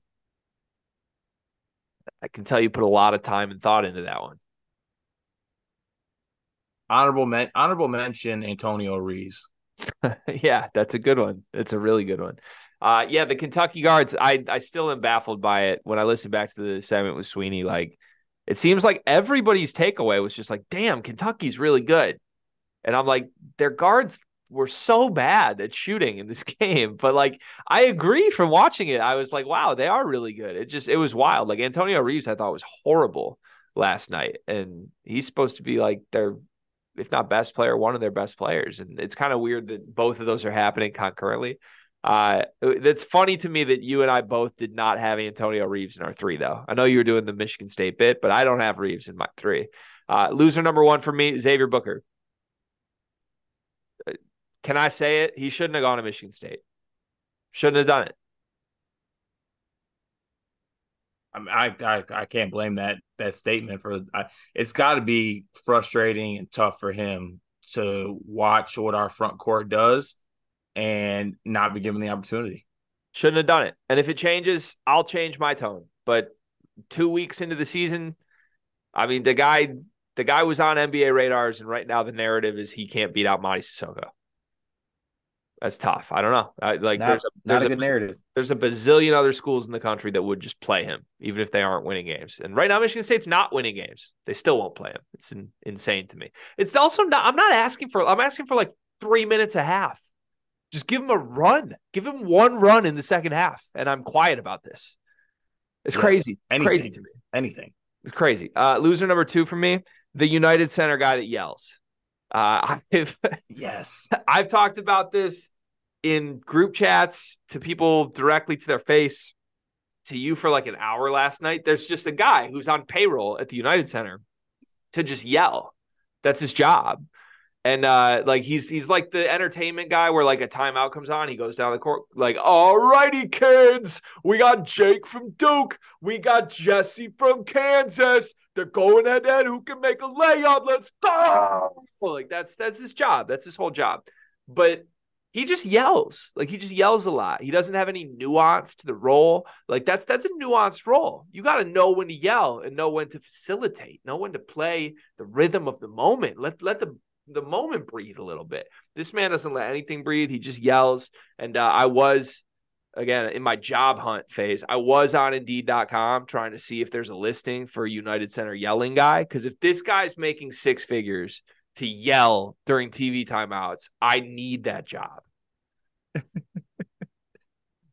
I can tell you put a lot of time and thought into that one. Honorable men- honorable mention Antonio Reeves. yeah, that's a good one. It's a really good one. Uh, yeah, the Kentucky guards. I I still am baffled by it when I listen back to the segment with Sweeney. Like, it seems like everybody's takeaway was just like, "Damn, Kentucky's really good," and I'm like, their guards were so bad at shooting in this game. But like I agree from watching it, I was like, wow, they are really good. It just it was wild. Like Antonio Reeves, I thought was horrible last night. And he's supposed to be like their if not best player, one of their best players. And it's kind of weird that both of those are happening concurrently. Uh, it's funny to me that you and I both did not have Antonio Reeves in our three, though. I know you were doing the Michigan State bit, but I don't have Reeves in my three. Uh, loser number one for me, Xavier Booker. Can I say it? He shouldn't have gone to Michigan State. Shouldn't have done it. I mean, I, I, I can't blame that that statement for. I, it's got to be frustrating and tough for him to watch what our front court does and not be given the opportunity. Shouldn't have done it. And if it changes, I'll change my tone. But two weeks into the season, I mean, the guy the guy was on NBA radars, and right now the narrative is he can't beat out Mady Sissoko that's tough. I don't know. I, like not, there's a there's a, a, good narrative. There's a bazillion other schools in the country that would just play him, even if they aren't winning games. And right now, Michigan State's not winning games. They still won't play him. It's in, insane to me. It's also not. I'm not asking for. I'm asking for like three minutes a half. Just give him a run. Give him one run in the second half, and I'm quiet about this. It's yes, crazy. Anything, crazy to me. Anything. It's crazy. Uh, loser number two for me, the United Center guy that yells. Uh, I've yes, I've talked about this in group chats to people directly to their face, to you for like an hour last night. There's just a guy who's on payroll at the United Center to just yell. That's his job. And uh, like he's he's like the entertainment guy where like a timeout comes on, he goes down the court like, all righty, kids, we got Jake from Duke, we got Jesse from Kansas. They're going at that. Who can make a layup? Let's go! Like that's that's his job. That's his whole job. But he just yells like he just yells a lot he doesn't have any nuance to the role like that's that's a nuanced role you got to know when to yell and know when to facilitate know when to play the rhythm of the moment let let the the moment breathe a little bit this man doesn't let anything breathe he just yells and uh, i was again in my job hunt phase i was on indeed.com trying to see if there's a listing for united center yelling guy because if this guy's making six figures to yell during TV timeouts. I need that job.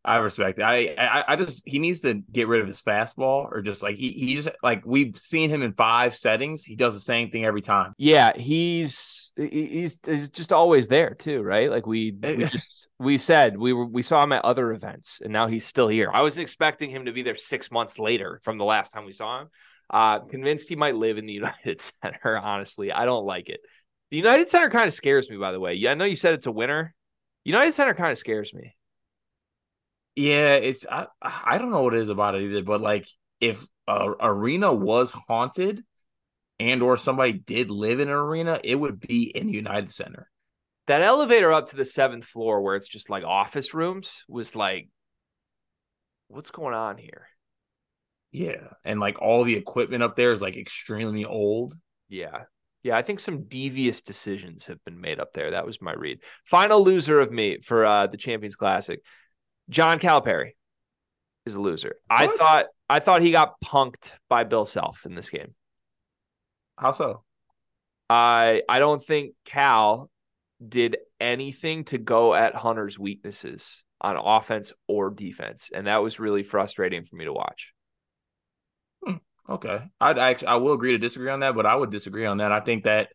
I respect it. I, I I just he needs to get rid of his fastball or just like he he's like we've seen him in five settings. He does the same thing every time. Yeah, he's he's he's just always there too, right? Like we we, just, we said we were we saw him at other events and now he's still here. I wasn't expecting him to be there six months later from the last time we saw him. Uh, convinced he might live in the United Center. Honestly, I don't like it. The United Center kind of scares me. By the way, yeah, I know you said it's a winner. United Center kind of scares me. Yeah, it's I I don't know what it is about it either, but like if a arena was haunted and or somebody did live in an arena, it would be in the United Center. That elevator up to the seventh floor where it's just like office rooms was like, what's going on here? Yeah. And like all the equipment up there is like extremely old. Yeah. Yeah, I think some devious decisions have been made up there. That was my read. Final loser of me for uh, the Champions Classic. John Calipari is a loser. What? I thought I thought he got punked by Bill Self in this game. How so? I I don't think Cal did anything to go at Hunter's weaknesses on offense or defense, and that was really frustrating for me to watch. Hmm, okay, I'd actually I will agree to disagree on that, but I would disagree on that. I think that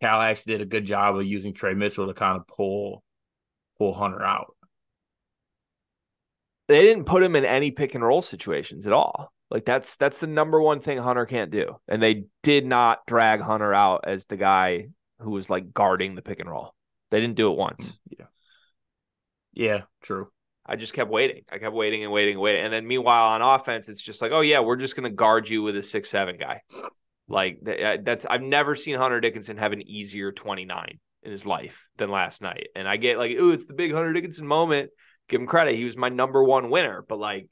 Cal actually did a good job of using Trey Mitchell to kind of pull pull Hunter out. They didn't put him in any pick and roll situations at all. Like that's that's the number one thing Hunter can't do. And they did not drag Hunter out as the guy who was like guarding the pick and roll. They didn't do it once. Yeah. Yeah, true. I just kept waiting. I kept waiting and waiting and waiting. And then meanwhile on offense, it's just like, oh yeah, we're just going to guard you with a six seven guy. Like uh, that's I've never seen Hunter Dickinson have an easier twenty nine in his life than last night. And I get like, oh, it's the big Hunter Dickinson moment. Give him credit. He was my number one winner. But like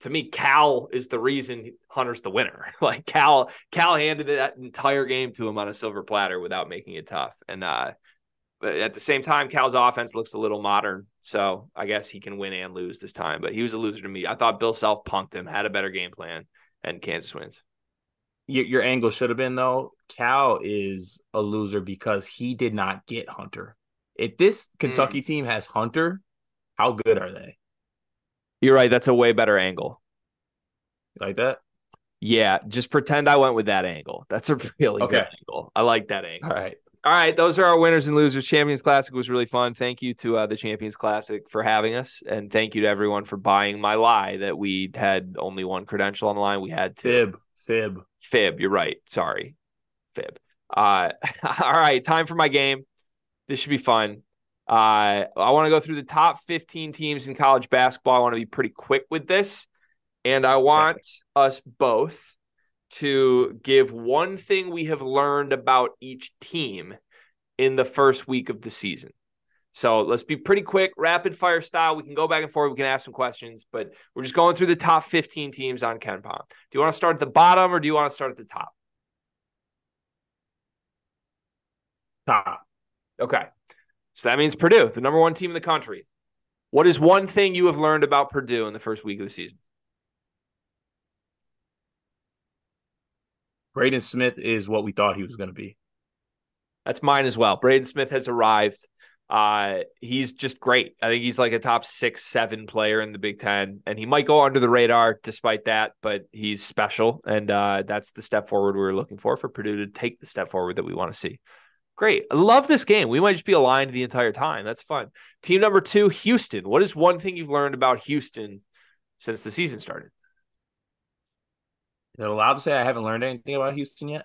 to me, Cal is the reason Hunter's the winner. like Cal, Cal handed that entire game to him on a silver platter without making it tough. And uh, but at the same time, Cal's offense looks a little modern. So I guess he can win and lose this time. But he was a loser to me. I thought Bill Self punked him, had a better game plan, and Kansas wins. Your, your angle should have been though. Cal is a loser because he did not get Hunter. If this Kentucky mm. team has Hunter, how good are they? You're right. That's a way better angle. You like that? Yeah, just pretend I went with that angle. That's a really okay. good angle. I like that angle. All right. All right, those are our winners and losers. Champions Classic was really fun. Thank you to uh, the Champions Classic for having us, and thank you to everyone for buying my lie that we had only one credential on the line. We had two. Fib, fib, fib. You're right. Sorry, fib. Uh, all right, time for my game. This should be fun. Uh, I want to go through the top 15 teams in college basketball. I want to be pretty quick with this, and I want okay. us both to give one thing we have learned about each team in the first week of the season. So let's be pretty quick, rapid fire style. We can go back and forth. We can ask some questions, but we're just going through the top 15 teams on KenPom. Do you want to start at the bottom or do you want to start at the top? Top. Okay. So that means Purdue, the number one team in the country. What is one thing you have learned about Purdue in the first week of the season? Braden Smith is what we thought he was going to be. That's mine as well. Braden Smith has arrived. Uh, he's just great. I think he's like a top six, seven player in the Big Ten, and he might go under the radar despite that, but he's special, and uh, that's the step forward we are looking for for Purdue to take the step forward that we want to see. Great. I love this game. We might just be aligned the entire time. That's fun. Team number two, Houston. What is one thing you've learned about Houston since the season started? Is it allowed to say I haven't learned anything about Houston yet?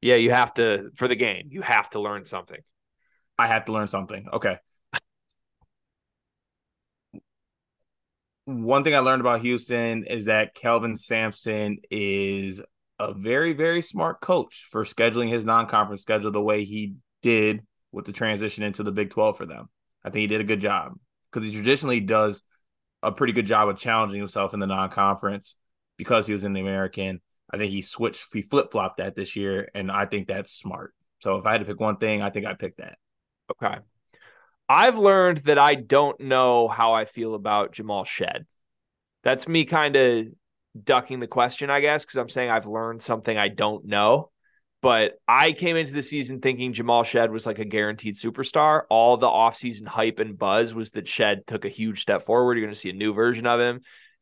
Yeah, you have to for the game. You have to learn something. I have to learn something. Okay. One thing I learned about Houston is that Kelvin Sampson is a very, very smart coach for scheduling his non conference schedule the way he did with the transition into the Big 12 for them. I think he did a good job because he traditionally does a pretty good job of challenging himself in the non conference because he was in the American. I think he switched, he flip flopped that this year, and I think that's smart. So if I had to pick one thing, I think I picked that. Okay. I've learned that I don't know how I feel about Jamal Shead. That's me kind of ducking the question, I guess, because I'm saying I've learned something I don't know. But I came into the season thinking Jamal Shead was like a guaranteed superstar. All the offseason hype and buzz was that Shead took a huge step forward. You're going to see a new version of him.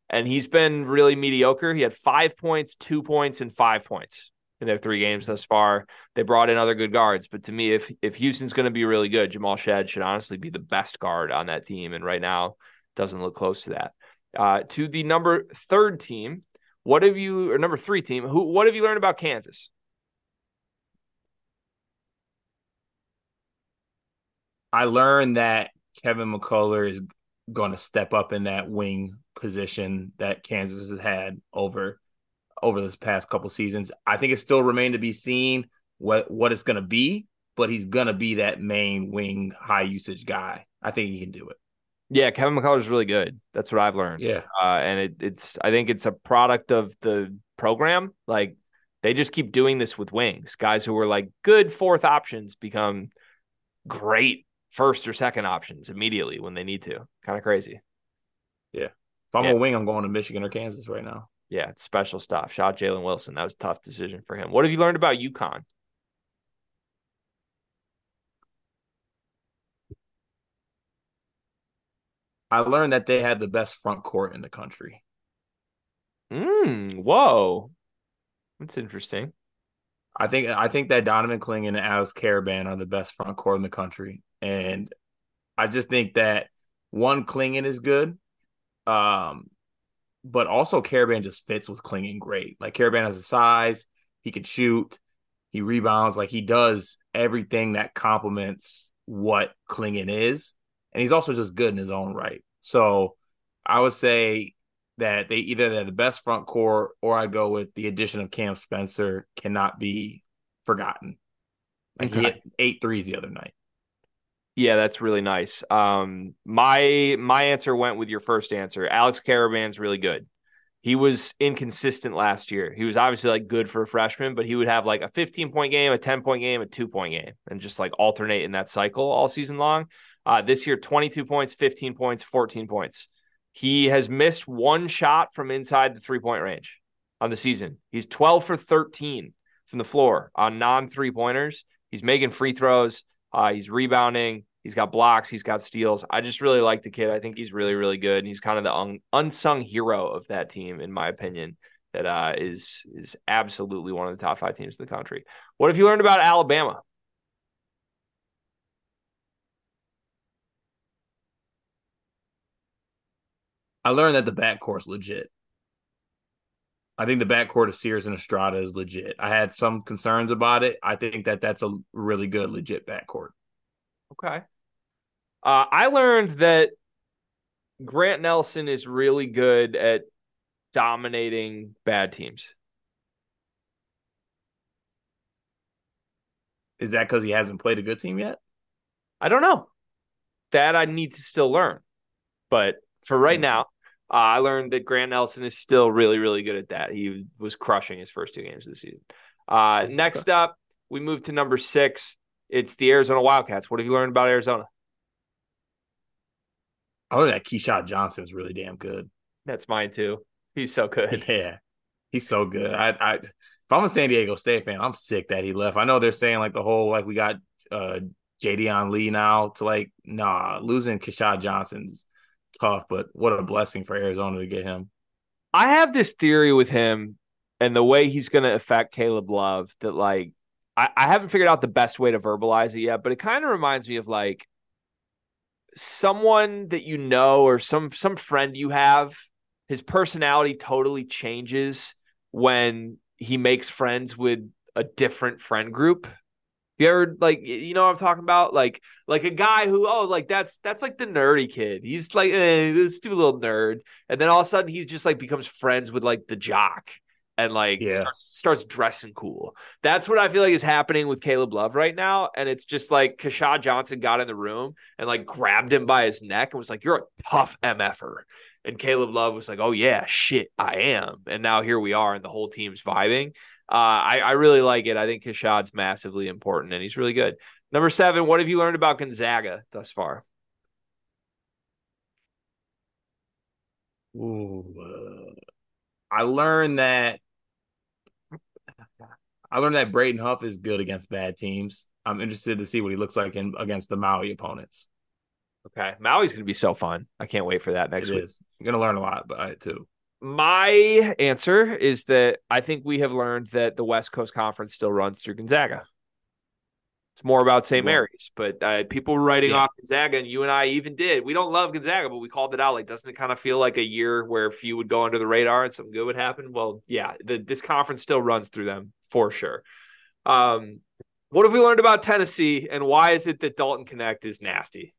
And he's been really mediocre. He had five points, two points, and five points in their three games thus far. They brought in other good guards, but to me, if if Houston's going to be really good, Jamal Shead should honestly be the best guard on that team, and right now doesn't look close to that. Uh, to the number third team, what have you or number three team? Who what have you learned about Kansas? I learned that Kevin McCullar is going to step up in that wing position that Kansas has had over over this past couple seasons. I think it still remain to be seen what what it's going to be, but he's going to be that main wing high usage guy. I think he can do it. Yeah, Kevin McCullar is really good. That's what I've learned. Yeah, uh, and it, it's I think it's a product of the program. Like they just keep doing this with wings. Guys who were like good fourth options become great first or second options immediately when they need to. Kind of crazy. Yeah. If I'm yeah. a wing, I'm going to Michigan or Kansas right now. Yeah, it's special stuff. Shout out Jalen Wilson. That was a tough decision for him. What have you learned about UConn? I learned that they had the best front court in the country. Mm, whoa. That's interesting. I think I think that Donovan Clingan and Alex Karaban are the best front court in the country. And I just think that one Clingan is good. Um, but also Karaban just fits with Clingan great. Like Karaban has a size, he can shoot, he rebounds, like he does everything that complements what Clingan is, and he's also just good in his own right. So I would say that they either they're the best front court, or I'd go with the addition of Cam Spencer cannot be forgotten. Like okay. he hit eight threes the other night. Yeah, that's really nice. Um, my my answer went with your first answer. Alex Karaban's really good. He was inconsistent last year. He was obviously like good for a freshman, but he would have like a 15 point game, a 10 point game, a two point game, and just like alternate in that cycle all season long. Uh, this year, 22 points, 15 points, 14 points. He has missed one shot from inside the three point range on the season. He's 12 for 13 from the floor on non three pointers. He's making free throws. Uh, he's rebounding. He's got blocks. He's got steals. I just really like the kid. I think he's really, really good. And he's kind of the un- unsung hero of that team, in my opinion. That uh, is is absolutely one of the top five teams in the country. What have you learned about Alabama? I learned that the backcourt's legit. I think the backcourt of Sears and Estrada is legit. I had some concerns about it. I think that that's a really good, legit backcourt. Okay. Uh, I learned that Grant Nelson is really good at dominating bad teams. Is that because he hasn't played a good team yet? I don't know. That I need to still learn. But for right now, uh, I learned that Grant Nelson is still really, really good at that. He was crushing his first two games of the season. Uh, next up, we move to number six. It's the Arizona Wildcats. What have you learned about Arizona? I learned that Keshad Johnson is really damn good. That's mine too. He's so good. Yeah, he's so good. I, I, if I'm a San Diego State fan, I'm sick that he left. I know they're saying like the whole like we got uh Jaedon Lee now to like nah losing Keshad Johnson's tough, but what a blessing for Arizona to get him. I have this theory with him and the way he's going to affect Caleb Love that, like, I, I haven't figured out the best way to verbalize it yet, but it kind of reminds me of like someone that you know or some some friend you have. His personality totally changes when he makes friends with a different friend group You ever like you know what I'm talking about? Like like a guy who oh like that's that's like the nerdy kid. He's like eh, this stupid little nerd, and then all of a sudden he's just like becomes friends with like the jock and like Yeah. starts, starts dressing cool. That's what I feel like is happening with Caleb Love right now. And it's just like Keshad Johnson got in the room and like grabbed him by his neck and was like, You're a tough MFer. And Caleb Love was like, Oh yeah, shit, I am. And now here we are, and the whole team's vibing. Uh, I, I really like it. I think Keshad's massively important and he's really good. Number seven, what have you learned about Gonzaga thus far? Ooh, uh, I learned that I learned that Braden Huff is good against bad teams. I'm interested to see what he looks like in against the Maui opponents. Okay. Maui's going to be so fun. I can't wait for that next It week. is. You're gonna learn a lot by it too. My answer is that I think we have learned that the West Coast Conference still runs through Gonzaga. It's more about St. Mary's, but uh, people were writing Yeah. off Gonzaga, and you and I even did. We don't love Gonzaga, but we called it out. Like, doesn't it kind of feel like a year where few would go under the radar and something good would happen? Well, yeah, the, this conference still runs through them for sure. Um, what have we learned about Tennessee, and why is it that Dalton Knecht is nasty?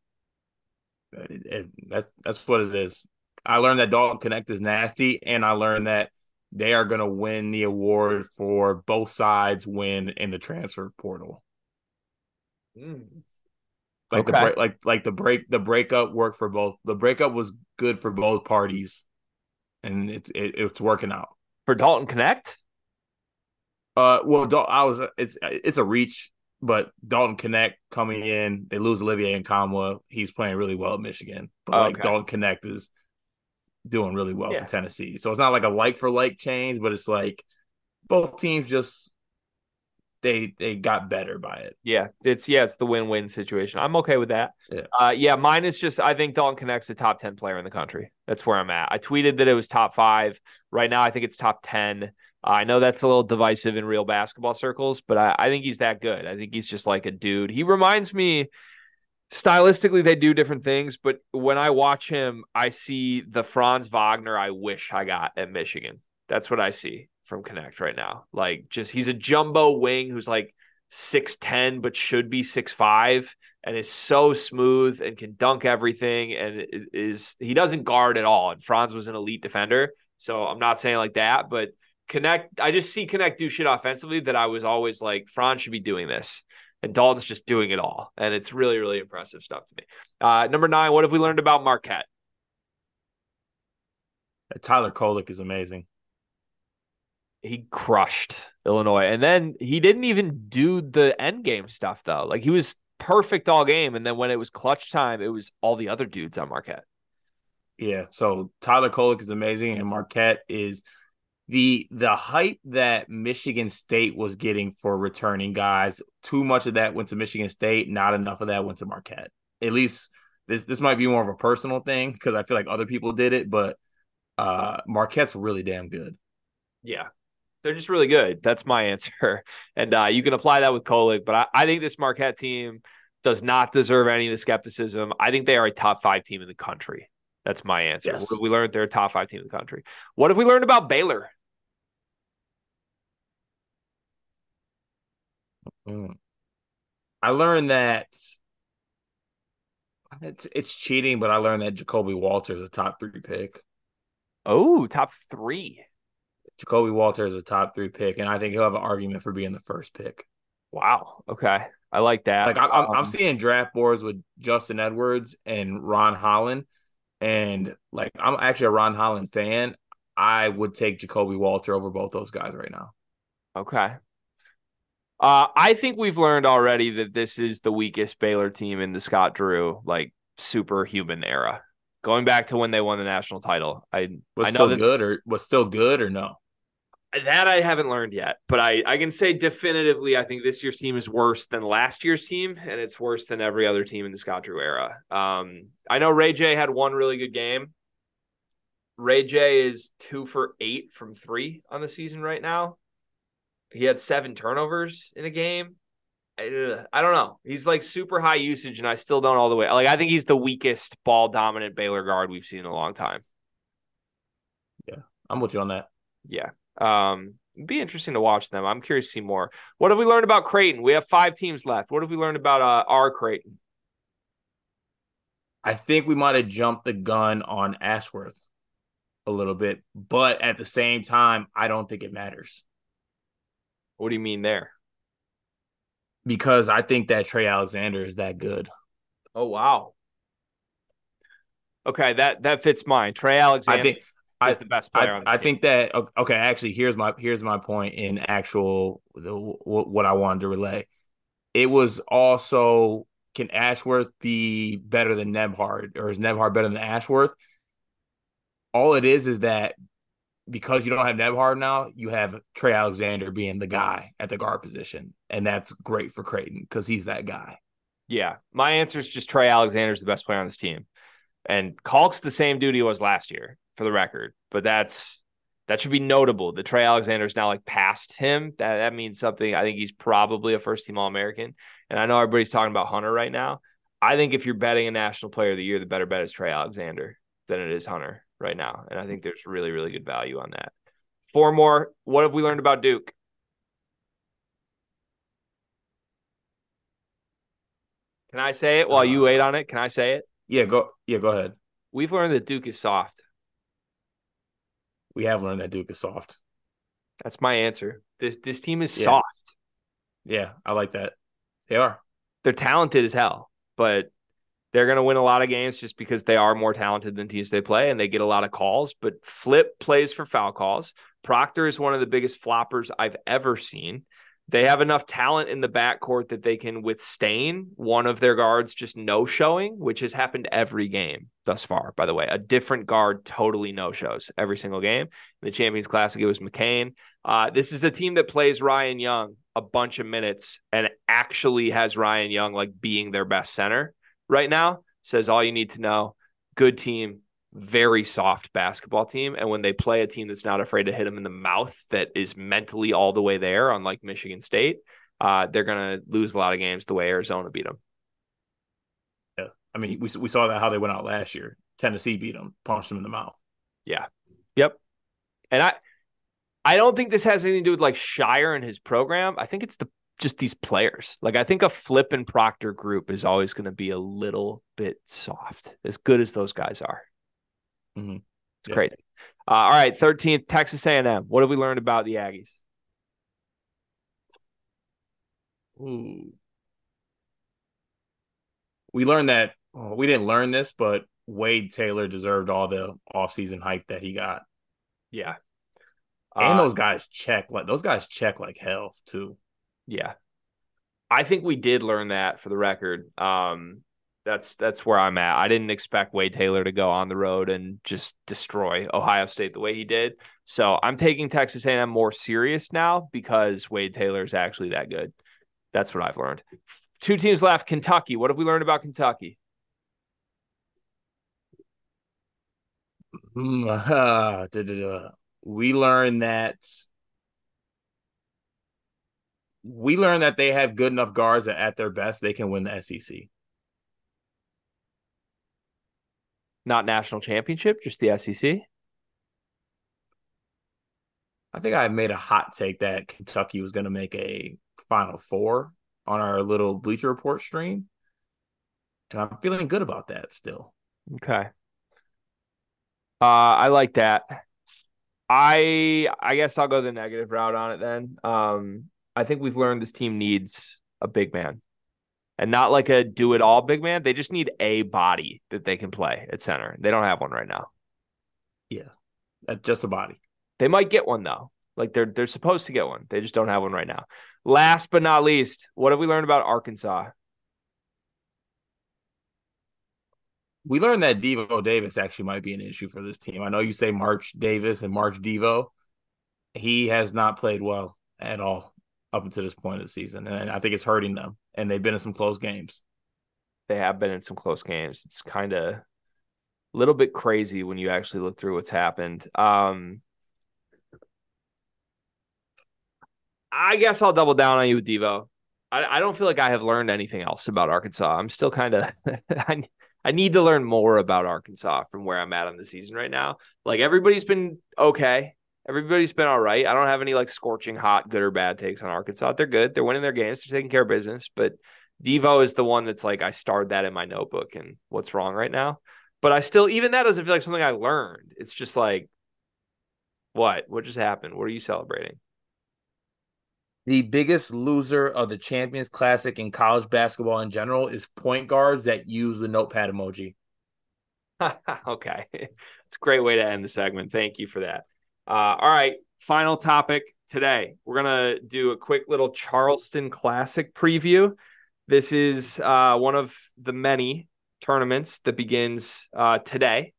It- it- that's that's what it is. I learned that Dalton Knecht is nasty, and I learned that they are gonna win the award for both sides win in the transfer portal. Mm. Like the Okay. break, like like the break, the breakup worked for both. The breakup was good for both parties, and it's it, it's working out. For Dalton Knecht? Uh, well, Dal- I was it's it's a reach, but Dalton Knecht coming in, they lose Olivier Nkamhoua. He's playing really well at Michigan, but like Okay. Dalton Knecht is doing really well Yeah. for Tennessee. So it's not like a like for like change, but it's like both teams just they they got better by it. Yeah, it's yeah, it's the win-win situation. I'm okay with that. Yeah. Uh, yeah, mine is just I think Dalton Knecht's a top ten player in the country. That's where I'm at. I tweeted that it was top five. Right now, I think it's top ten. Uh, I know that's a little divisive in real basketball circles, but I, I think he's that good. I think he's just like a dude. He reminds me stylistically they do different things, but when I watch him, I see the Franz Wagner I wish I got at Michigan. That's what I see from Knecht right now. Like just he's a jumbo wing who's like 6'10 but should be 6'5 and is so smooth and can dunk everything and is he doesn't guard at all. And Franz was an elite defender. So I'm not saying like that, but Knecht I just see Knecht do shit offensively that I was always like Franz should be doing this. And Dalton's just doing it all. And it's really, really impressive stuff to me. Uh, number nine, what have we learned about Marquette? Tyler Kolek is amazing. he crushed Illinois. And then he didn't even do the end game stuff though. Like he was perfect all game. And then when it was clutch time, it was all the other dudes on Marquette. Yeah, so Tyler Kolek is amazing, and Marquette is the the hype that Michigan State was getting for returning guys. Too much of that went to Michigan State, not enough of that went to Marquette. At least this this might be more of a personal thing because I feel like other people did it, but uh Marquette's really damn good. Yeah. They're just really good. That's my answer. And uh, you can apply that with Kolek, but I, I think this Marquette team does not deserve any of the skepticism. I think they are a top five team in the country. That's my answer. Yes. What have we learned? They're a top five team in the country. What have we learned about Baylor? Mm. I learned that it's it's cheating, but I learned that Ja'Kobe Walter is a top three pick. Oh, top three. Ja'Kobe Walter is a top three pick, and I think he'll have an argument for being the first pick. Wow. Okay. I like that. Like I'm, I'm, I'm Um, seeing draft boards with Justin Edwards and Ron Holland, and like I'm actually a Ron Holland fan. I would take Ja'Kobe Walter over both those guys right now. Okay. Uh, I think we've learned already that this is the weakest Baylor team in the Scott Drew like superhuman era. Going back to when they won the national title, I Was I know still good or was still good or no? that I haven't learned yet, but I I can say definitively I think this year's team is worse than last year's team, and it's worse than every other team in the Scott Drew era. Um, I know RayJ had one really good game. RayJ is two for eight from three on the season right now. He had seven turnovers in a game. I don't know. He's like super high usage, and I still don't all the way. Like I think he's the weakest ball dominant Baylor guard we've seen in a long time. Yeah, I'm with you on that. Yeah. Um, It'd be interesting to watch them. I'm curious to see more. What have we learned about Creighton? We have five teams left. What have we learned about uh, our Creighton? I think we might have jumped the gun on Ashworth a little bit, but at the same time, I don't think it matters. What do you mean there? Because I think that Trey Alexander is that good. Oh wow. Okay, that that fits mine. Trey Alexander. I think is the best player. I, I think that okay. Actually, here's my here's my point in actual the, what I wanted to relay. It was also can Ashworth be better than Nembhard, or is Nembhard better than Ashworth? All it is is that because you don't have Nembhard now, you have Trey Alexander being the guy at the guard position, and that's great for Creighton because he's that guy. Yeah, my answer is just Trey Alexander's the best player on this team, and Kalk's the same dude he was last year for the record, but that's that should be notable. The Trey Alexander is now like past him. That that means something. I think he's probably a first team All American. And I know everybody's talking about Hunter right now. I think if you're betting a national player of the year, the better bet is Trey Alexander than it is Hunter right now. And I think there's really, really good value on that. Four more. What have we learned about Duke? Can I say it while you uh, wait on it? Can I say it? Yeah, go yeah, go ahead. We've learned that Duke is soft we have learned that Duke is soft. That's my answer. This this team is yeah. soft. Yeah, I like that. They are. They're talented as hell, but they're going to win a lot of games just because they are more talented than teams they play and they get a lot of calls. But Flip plays for foul calls. Proctor is one of the biggest floppers I've ever seen they have enough talent in the backcourt that they can withstand one of their guards just no showing, which has happened every game thus far, by the way. A different guard totally no shows every single game. In the Champions Classic, it was McCain. Uh, this is a team that plays Ryan Young a bunch of minutes and actually has Ryan Young like being their best center right now. Says all you need to know. Good team, very soft basketball team. And when they play a team that's not afraid to hit them in the mouth, that is mentally all the way there, unlike Michigan State, uh, they're going to lose a lot of games the way Arizona beat them. Yeah. I mean, we, we saw that how they went out last year. Tennessee beat them, punched them in the mouth. Yeah. Yep. And I, I don't think this has anything to do with like Scheyer and his program. I think it's the just these players. Like I think a Flip and Proctor group is always going to be a little bit soft, as good as those guys are. Mm-hmm. It's yeah. crazy. Uh, all right, 13th, Texas A&M. What have we learned about the Aggies? Ooh. We learned that well, we didn't learn this, but Wade Taylor deserved all the offseason hype that he got. Yeah. And uh, those guys check like those guys check like hell too. Yeah. I think we did learn that for the record. Um, that's that's where I'm at. I didn't expect Wade Taylor to go on the road and just destroy Ohio State the way he did. So I'm taking Texas A&M more serious now because Wade Taylor is actually that good. That's what I've learned. Two teams left. Kentucky. What have we learned about Kentucky? we learned that we learned that they have good enough guards that at their best they can win the SEC. not national championship, just the SEC? I think I made a hot take that Kentucky was going to make a Final Four on our little Bleacher Report stream, and I'm feeling good about that still. Okay. Uh, I like that. I I guess I'll go the negative route on it then. Um, I think we've learned this team needs a big man and not like a do it all big man. They just need a body that they can play at center. They don't have one right now. Yeah, uh, just a body. They might get one though. Like they're they're supposed to get one. They just don't have one right now. Last but not least, what have we learned about Arkansas? We learned that Devo Davis actually might be an issue for this team. I know you say March Davis and March Devo. He has not played well at all up until this point of the season, and I think it's hurting them. And they've been in some close games. They have been in some close games. It's kind of a little bit crazy when you actually look through what's happened. Um, I guess I'll double down on you with Devo. I, I don't feel like I have learned anything else about Arkansas. I'm still kind of I, I need to learn more about Arkansas from where I'm at on the season right now. Like everybody's been okay Everybody's been all right. I don't have any like scorching hot, good or bad takes on Arkansas. They're good. They're winning their games. They're taking care of business. But Devo is the one that's like I starred that in my notebook and what's wrong right now. But I still even that doesn't feel like something I learned. It's just like what? What just happened? What are you celebrating? The biggest loser of the Champions Classic in college basketball in general is point guards that use the notepad emoji. okay. It's a great way to end the segment. Thank you for that. Uh, all right. Final topic today. We're to do a quick little Charleston Classic preview. This is uh, one of the many tournaments that begins uh, today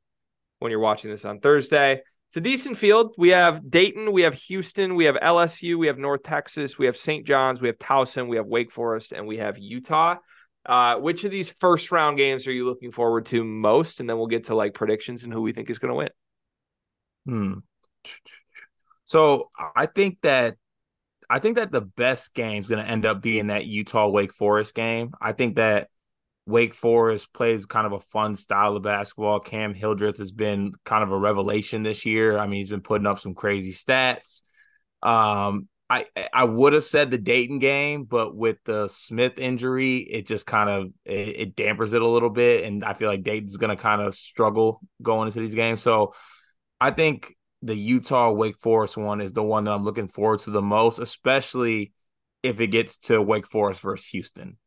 when you're watching this on Thursday. It's a decent field. We have Dayton, we have Houston, we have LSU, we have North Texas, we have St. John's, we have Towson, we have Wake Forest, and we have Utah. Uh, which of these first round games are you looking forward to most? And then we'll get to like predictions and who we think is going to win. Hmm. So I think that I think that the best game is going to end up being that Utah Wake Forest game. I think that Wake Forest plays kind of a fun style of basketball. Cam Hildreth has been kind of a revelation this year. I mean, he's been putting up some crazy stats. Um, I I would have said the Dayton game, but with the Smith injury, it just kind of it, it dampers it a little bit, and I feel like Dayton's going to kind of struggle going into these games. So I think the Utah Wake Forest one is the one that I'm looking forward to the most, especially if it gets to Wake Forest versus Houston,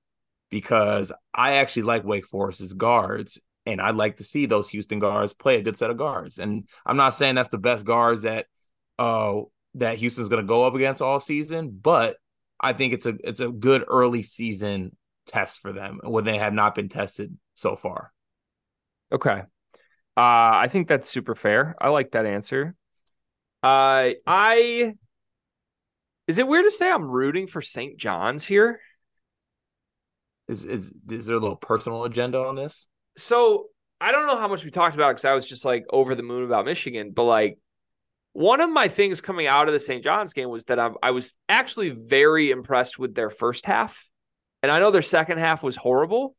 because I actually like Wake Forest's guards, and I'd like to see those Houston guards play a good set of guards. And I'm not saying that's the best guards that uh that Houston's going to go up against all season, but I think it's a it's a good early season test for them when they have not been tested so far. Okay. Uh, I think that's super fair. I like that answer. Uh, I is it weird to say I'm rooting for St. John's here? Is is is there a little personal agenda on this? So I don't know how much we talked about because I was just like over the moon about Michigan, but like one of my things coming out of the St. John's game was that I, I was actually very impressed with their first half. And I know their second half was horrible,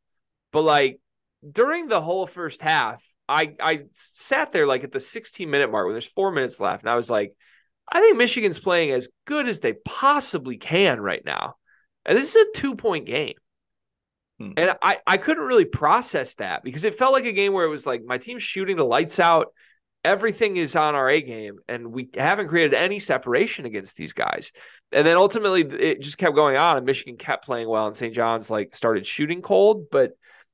but like during the whole first half, I I sat there like at the 16 minute mark when there's four minutes left, and I was like, I think Michigan's playing as good as they possibly can right now. And this is a two point game. Hmm. And I, I couldn't really process that because it felt like a game where it was like my team's shooting the lights out everything is on our A game, and we haven't created any separation against these guys. And then ultimately, it just kept going on, and Michigan kept playing well, and St. John's like started shooting cold. But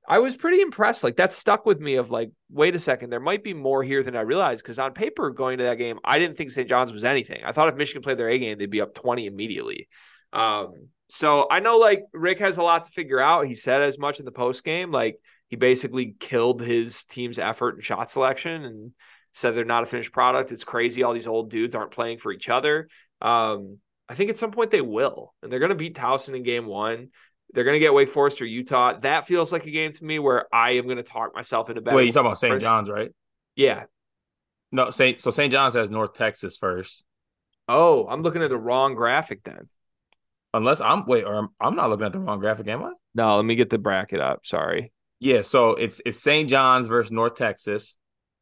I was pretty impressed. Like that stuck with me. Of like, wait a second, there might be more here than I realized. Because on paper, going to that game, I didn't think St. John's was anything. I thought if Michigan played their A game, they'd be up twenty immediately. Um, so I know like Rick has a lot to figure out. He said as much in the post game. Like he basically killed his team's effort and shot selection and said they're not a finished product. It's crazy. All these old dudes aren't playing for each other. Um, I think at some point they will, and they're going to beat Towson in game one. They're going to get Wake Forest or Utah. That feels like a game to me where I am going to talk myself into bed. Wait, you talking about St. John's, right? Yeah. No, St. So St. John's has North Texas first. Oh, I'm looking at the wrong graphic then. Unless I'm wait, or I'm, I'm not looking at the wrong graphic, am I? No, let me get the bracket up. Sorry. Yeah, so it's it's St. John's versus North Texas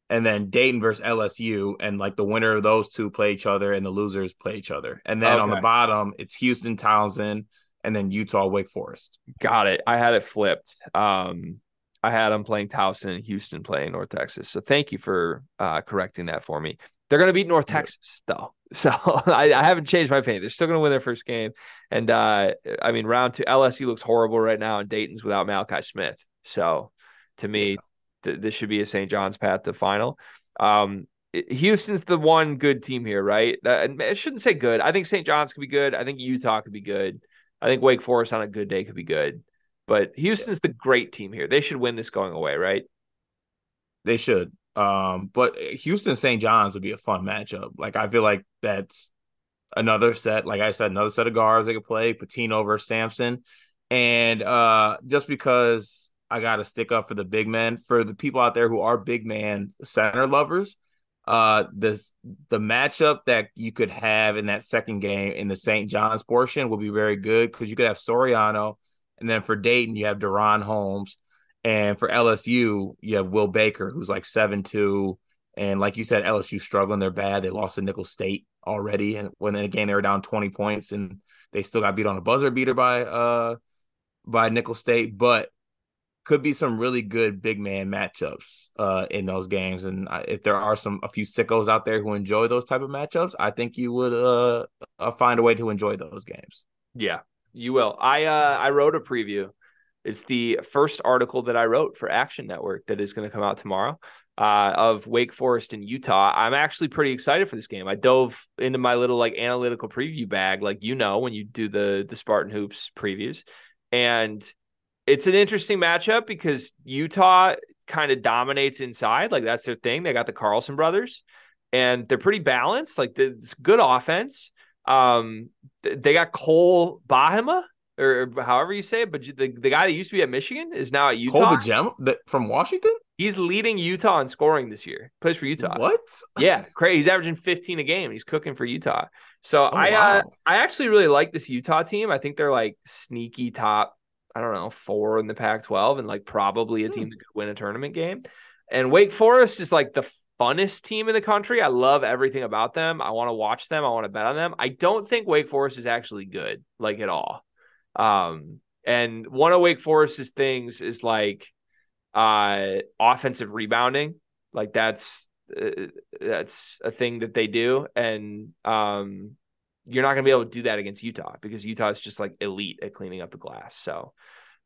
and then Dayton versus LSU, and like the winner of those two play each other, and the losers play each other. And then okay. on the bottom, it's Houston Towson, and then Utah Wake Forest. Got it. I had it flipped. Um, I had them playing Towson and Houston playing North Texas. So thank you for uh, correcting that for me. They're going to beat North Texas though, so I, I, haven't changed my opinion. They're still going to win their first game, and uh, I mean, round two, LSU looks horrible right now, and Dayton's without Malachi Smith. So to me, th- this should be a St. John's path to final. Um, Houston's the one good team here, right? Uh, I shouldn't say good. I think St. John's could be good. I think Utah could be good. I think Wake Forest on a good day could be good. But Houston's the great team here. They should win this going away, right? They should. Um, but Houston St. John's would be a fun matchup. Like I feel like that's another set, like I said, another set of guards they could play, Pitino versus Sampson. And uh just because I got to stick up for the big men. For the people out there who are big man center lovers, uh, the the matchup that you could have in that second game in the St. John's portion will be very good because you could have Soriano, and then for Dayton you have DaRon Holmes, and for LSU you have Will Baker, who's like seven two, And like you said, LSU struggling. They're bad. They lost to Nicholls State already, and when in a game they were down twenty points, and they still got beat on a buzzer beater by uh by Nicholls State. But could be some really good big man matchups uh, in those games. And if there are some a few sickos out there who enjoy those type of matchups, I think you would uh, uh, find a way to enjoy those games. Yeah, you will. I uh, I wrote a preview. It's the first article that I wrote for Action Network that is going to come out tomorrow. Uh, of Wake Forest and Utah. I'm actually pretty excited for this game. I dove into my little like analytical preview bag, like you know when you do the the Spartan hoops previews, and it's an interesting matchup because Utah kind of dominates inside. Like that's their thing. They got the Carlson brothers and they're pretty balanced. Like it's good offense. Um, they got Cole Bajema or however you say it, but the, the guy that used to be at Michigan is now at Utah. Cole Bajema from Washington? He's leading Utah in scoring this year. Plays for Utah. What? Yeah, crazy. He's averaging 15 a game. He's cooking for Utah. So oh, I wow. uh, I actually really like this Utah team. I think they're like sneaky top I don't know, four in the Pac 12 and like probably a team hmm. that could win a tournament game. And Wake Forest is like the funnest team in the country. I love everything about them. I want to watch them. I want to bet on them. I don't think Wake Forest is actually good, like at all. Um, and one of Wake Forest's things is like uh offensive rebounding. Like that's uh, that's a thing that they do. And um you're not going to be able to do that against Utah because Utah is just like elite at cleaning up the glass. So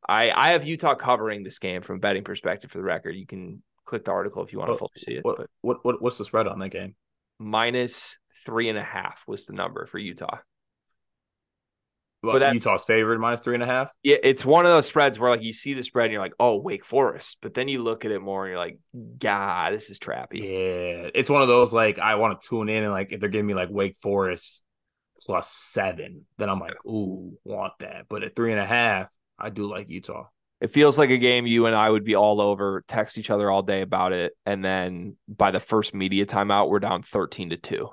I I have Utah covering this game from a betting perspective for the record. You can click the article if you want to fully see it. What, what, what what's the spread on that game? Minus three and a half was the number for Utah. Well, but that's, Utah's favored minus three and a half. Yeah, it's one of those spreads where like you see the spread and you're like, oh, Wake Forest, but then you look at it more and you're like, God, this is trappy. Yeah, it's one of those like I want to tune in and like if they're giving me like Wake Forest plus seven, then I'm like, ooh, want that. But at three and a half, I do like Utah. It feels like a game you and I would be all over, text each other all day about it, and then by the first media timeout, we're down thirteen to two,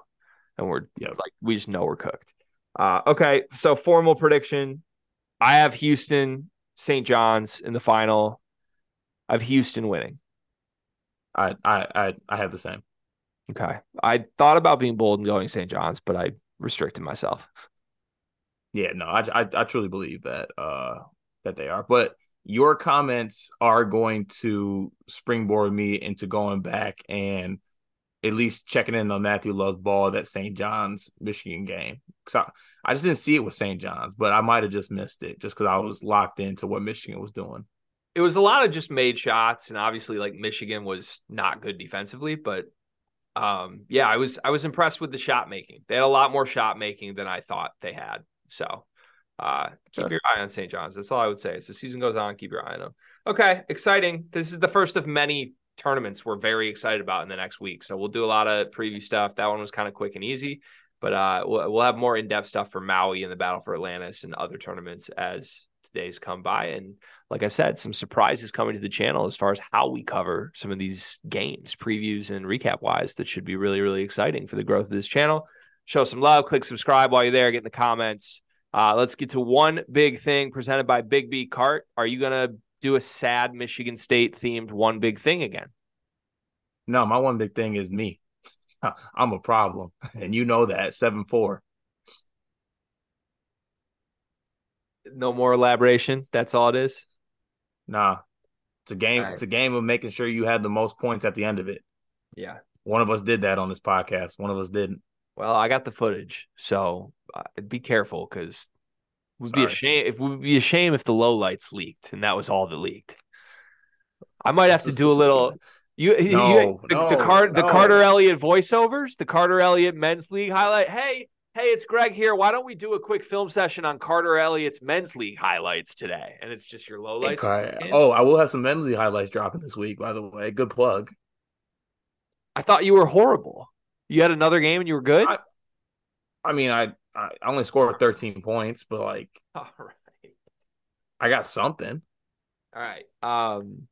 and we're yep. like, we just know we're cooked. Uh, okay, so formal prediction: I have Houston, St. John's in the final. I have Houston winning. I I I, I have the same. Okay, I thought about being bold and going St. John's, but I restricting myself. Yeah, no, I, I, I truly believe that uh that they are, but your comments are going to springboard me into going back and at least checking in on Matthew Love's ball that St. John's Michigan game. Cause I, I just didn't see it with St. John's, but I might have just missed it just because I was locked into what Michigan was doing. It was a lot of just made shots, and obviously, like Michigan was not good defensively, but um, yeah, I was I was impressed with the shot making. They had a lot more shot making than I thought they had. So uh, keep sure. your eye on St. John's. That's all I would say. As the season goes on, keep your eye on them. Okay, exciting. This is the first of many tournaments we're very excited about in the next week. So we'll do a lot of preview stuff. That one was kind of quick and easy, but uh, we'll, we'll have more in depth stuff for Maui and the Battle for Atlantis and other tournaments as days come by. And like I said, some surprises coming to the channel as far as how we cover some of these games, previews, and recap wise that should be really, really exciting for the growth of this channel. Show some love, click subscribe while you're there, get in the comments. Uh, let's get to one big thing presented by Big B Cart. Are you going to do a sad Michigan State themed one big thing again? No, my one big thing is me. I'm a problem. And you know that. 7 4. No more elaboration. That's all it is. Nah, it's a game. Right. It's a game of making sure you have the most points at the end of it. Yeah, one of us did that on this podcast. One of us didn't. Well, I got the footage, so uh, be careful because it would be a shame. If would be a shame if the low lights leaked and that was all that leaked. I might have to do a little. You, no, you the, no, the, Car- no. the Carter Elliott voiceovers, the Carter Elliott men's league highlight. Hey, hey, it's Greg here. Why don't we do a quick film session on Carter Elliott's men's league highlights today? And it's just your lowlights. Okay. Oh, I will have some men's league highlights dropping this week, by the way. Good plug. I thought you were horrible. You had another game and you were good? I, I mean, I, I only scored 13 points, but like, all right. I got something. All right. Um,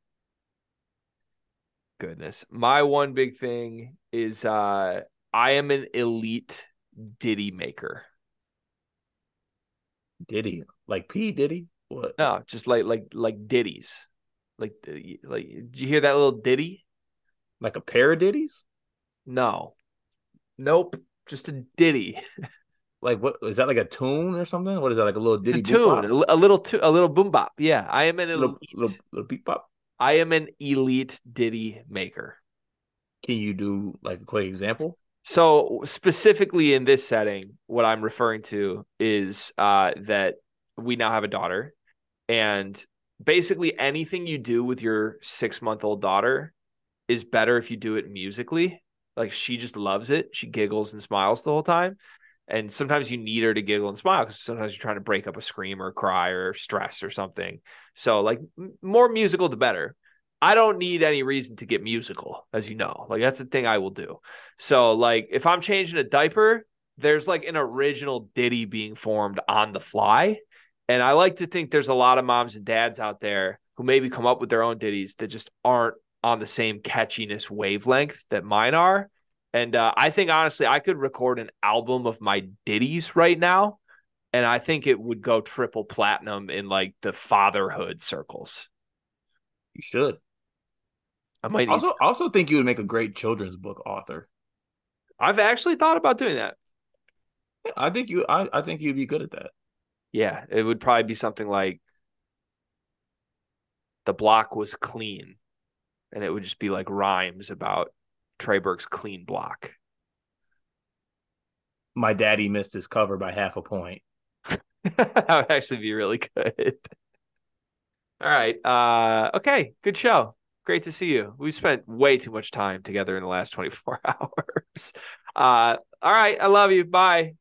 goodness. My one big thing is uh I am an elite Diddy maker. Diddy, like P Diddy? What? No, just like like like ditties. Like uh, like did you hear that little ditty? Like a pair of ditties? No. Nope. Just a ditty. Like what is that like a tune or something? What is that like a little ditty? a tune, a, little tu- a little boom bop. Yeah, I am an elite. little little, little beep bop. I am an elite ditty maker. Can you do like a quick example? So specifically in this setting, what I'm referring to is uh, that we now have a daughter, and basically anything you do with your six month old daughter is better if you do it musically. Like she just loves it. She giggles and smiles the whole time. And sometimes you need her to giggle and smile because sometimes you're trying to break up a scream or cry or stress or something. So, like, more musical, the better. I don't need any reason to get musical, as you know. Like, that's the thing I will do. So, like, if I'm changing a diaper, there's like an original ditty being formed on the fly. And I like to think there's a lot of moms and dads out there who maybe come up with their own ditties that just aren't on the same catchiness wavelength that mine are. And uh, I think honestly, I could record an album of my ditties right now, and I think it would go triple platinum in like the fatherhood circles. You should. I might also also think you would make a great children's book author. I've actually thought about doing that. I think you. I, I think you'd be good at that. Yeah, it would probably be something like the block was clean, and it would just be like rhymes about Trey Burke's clean block. My daddy missed his cover by half a point. that would actually be really good. All right. Uh, okay. Good show. Great to see you. We spent way too much time together in the last 24 hours. Uh, all right. I love you. Bye.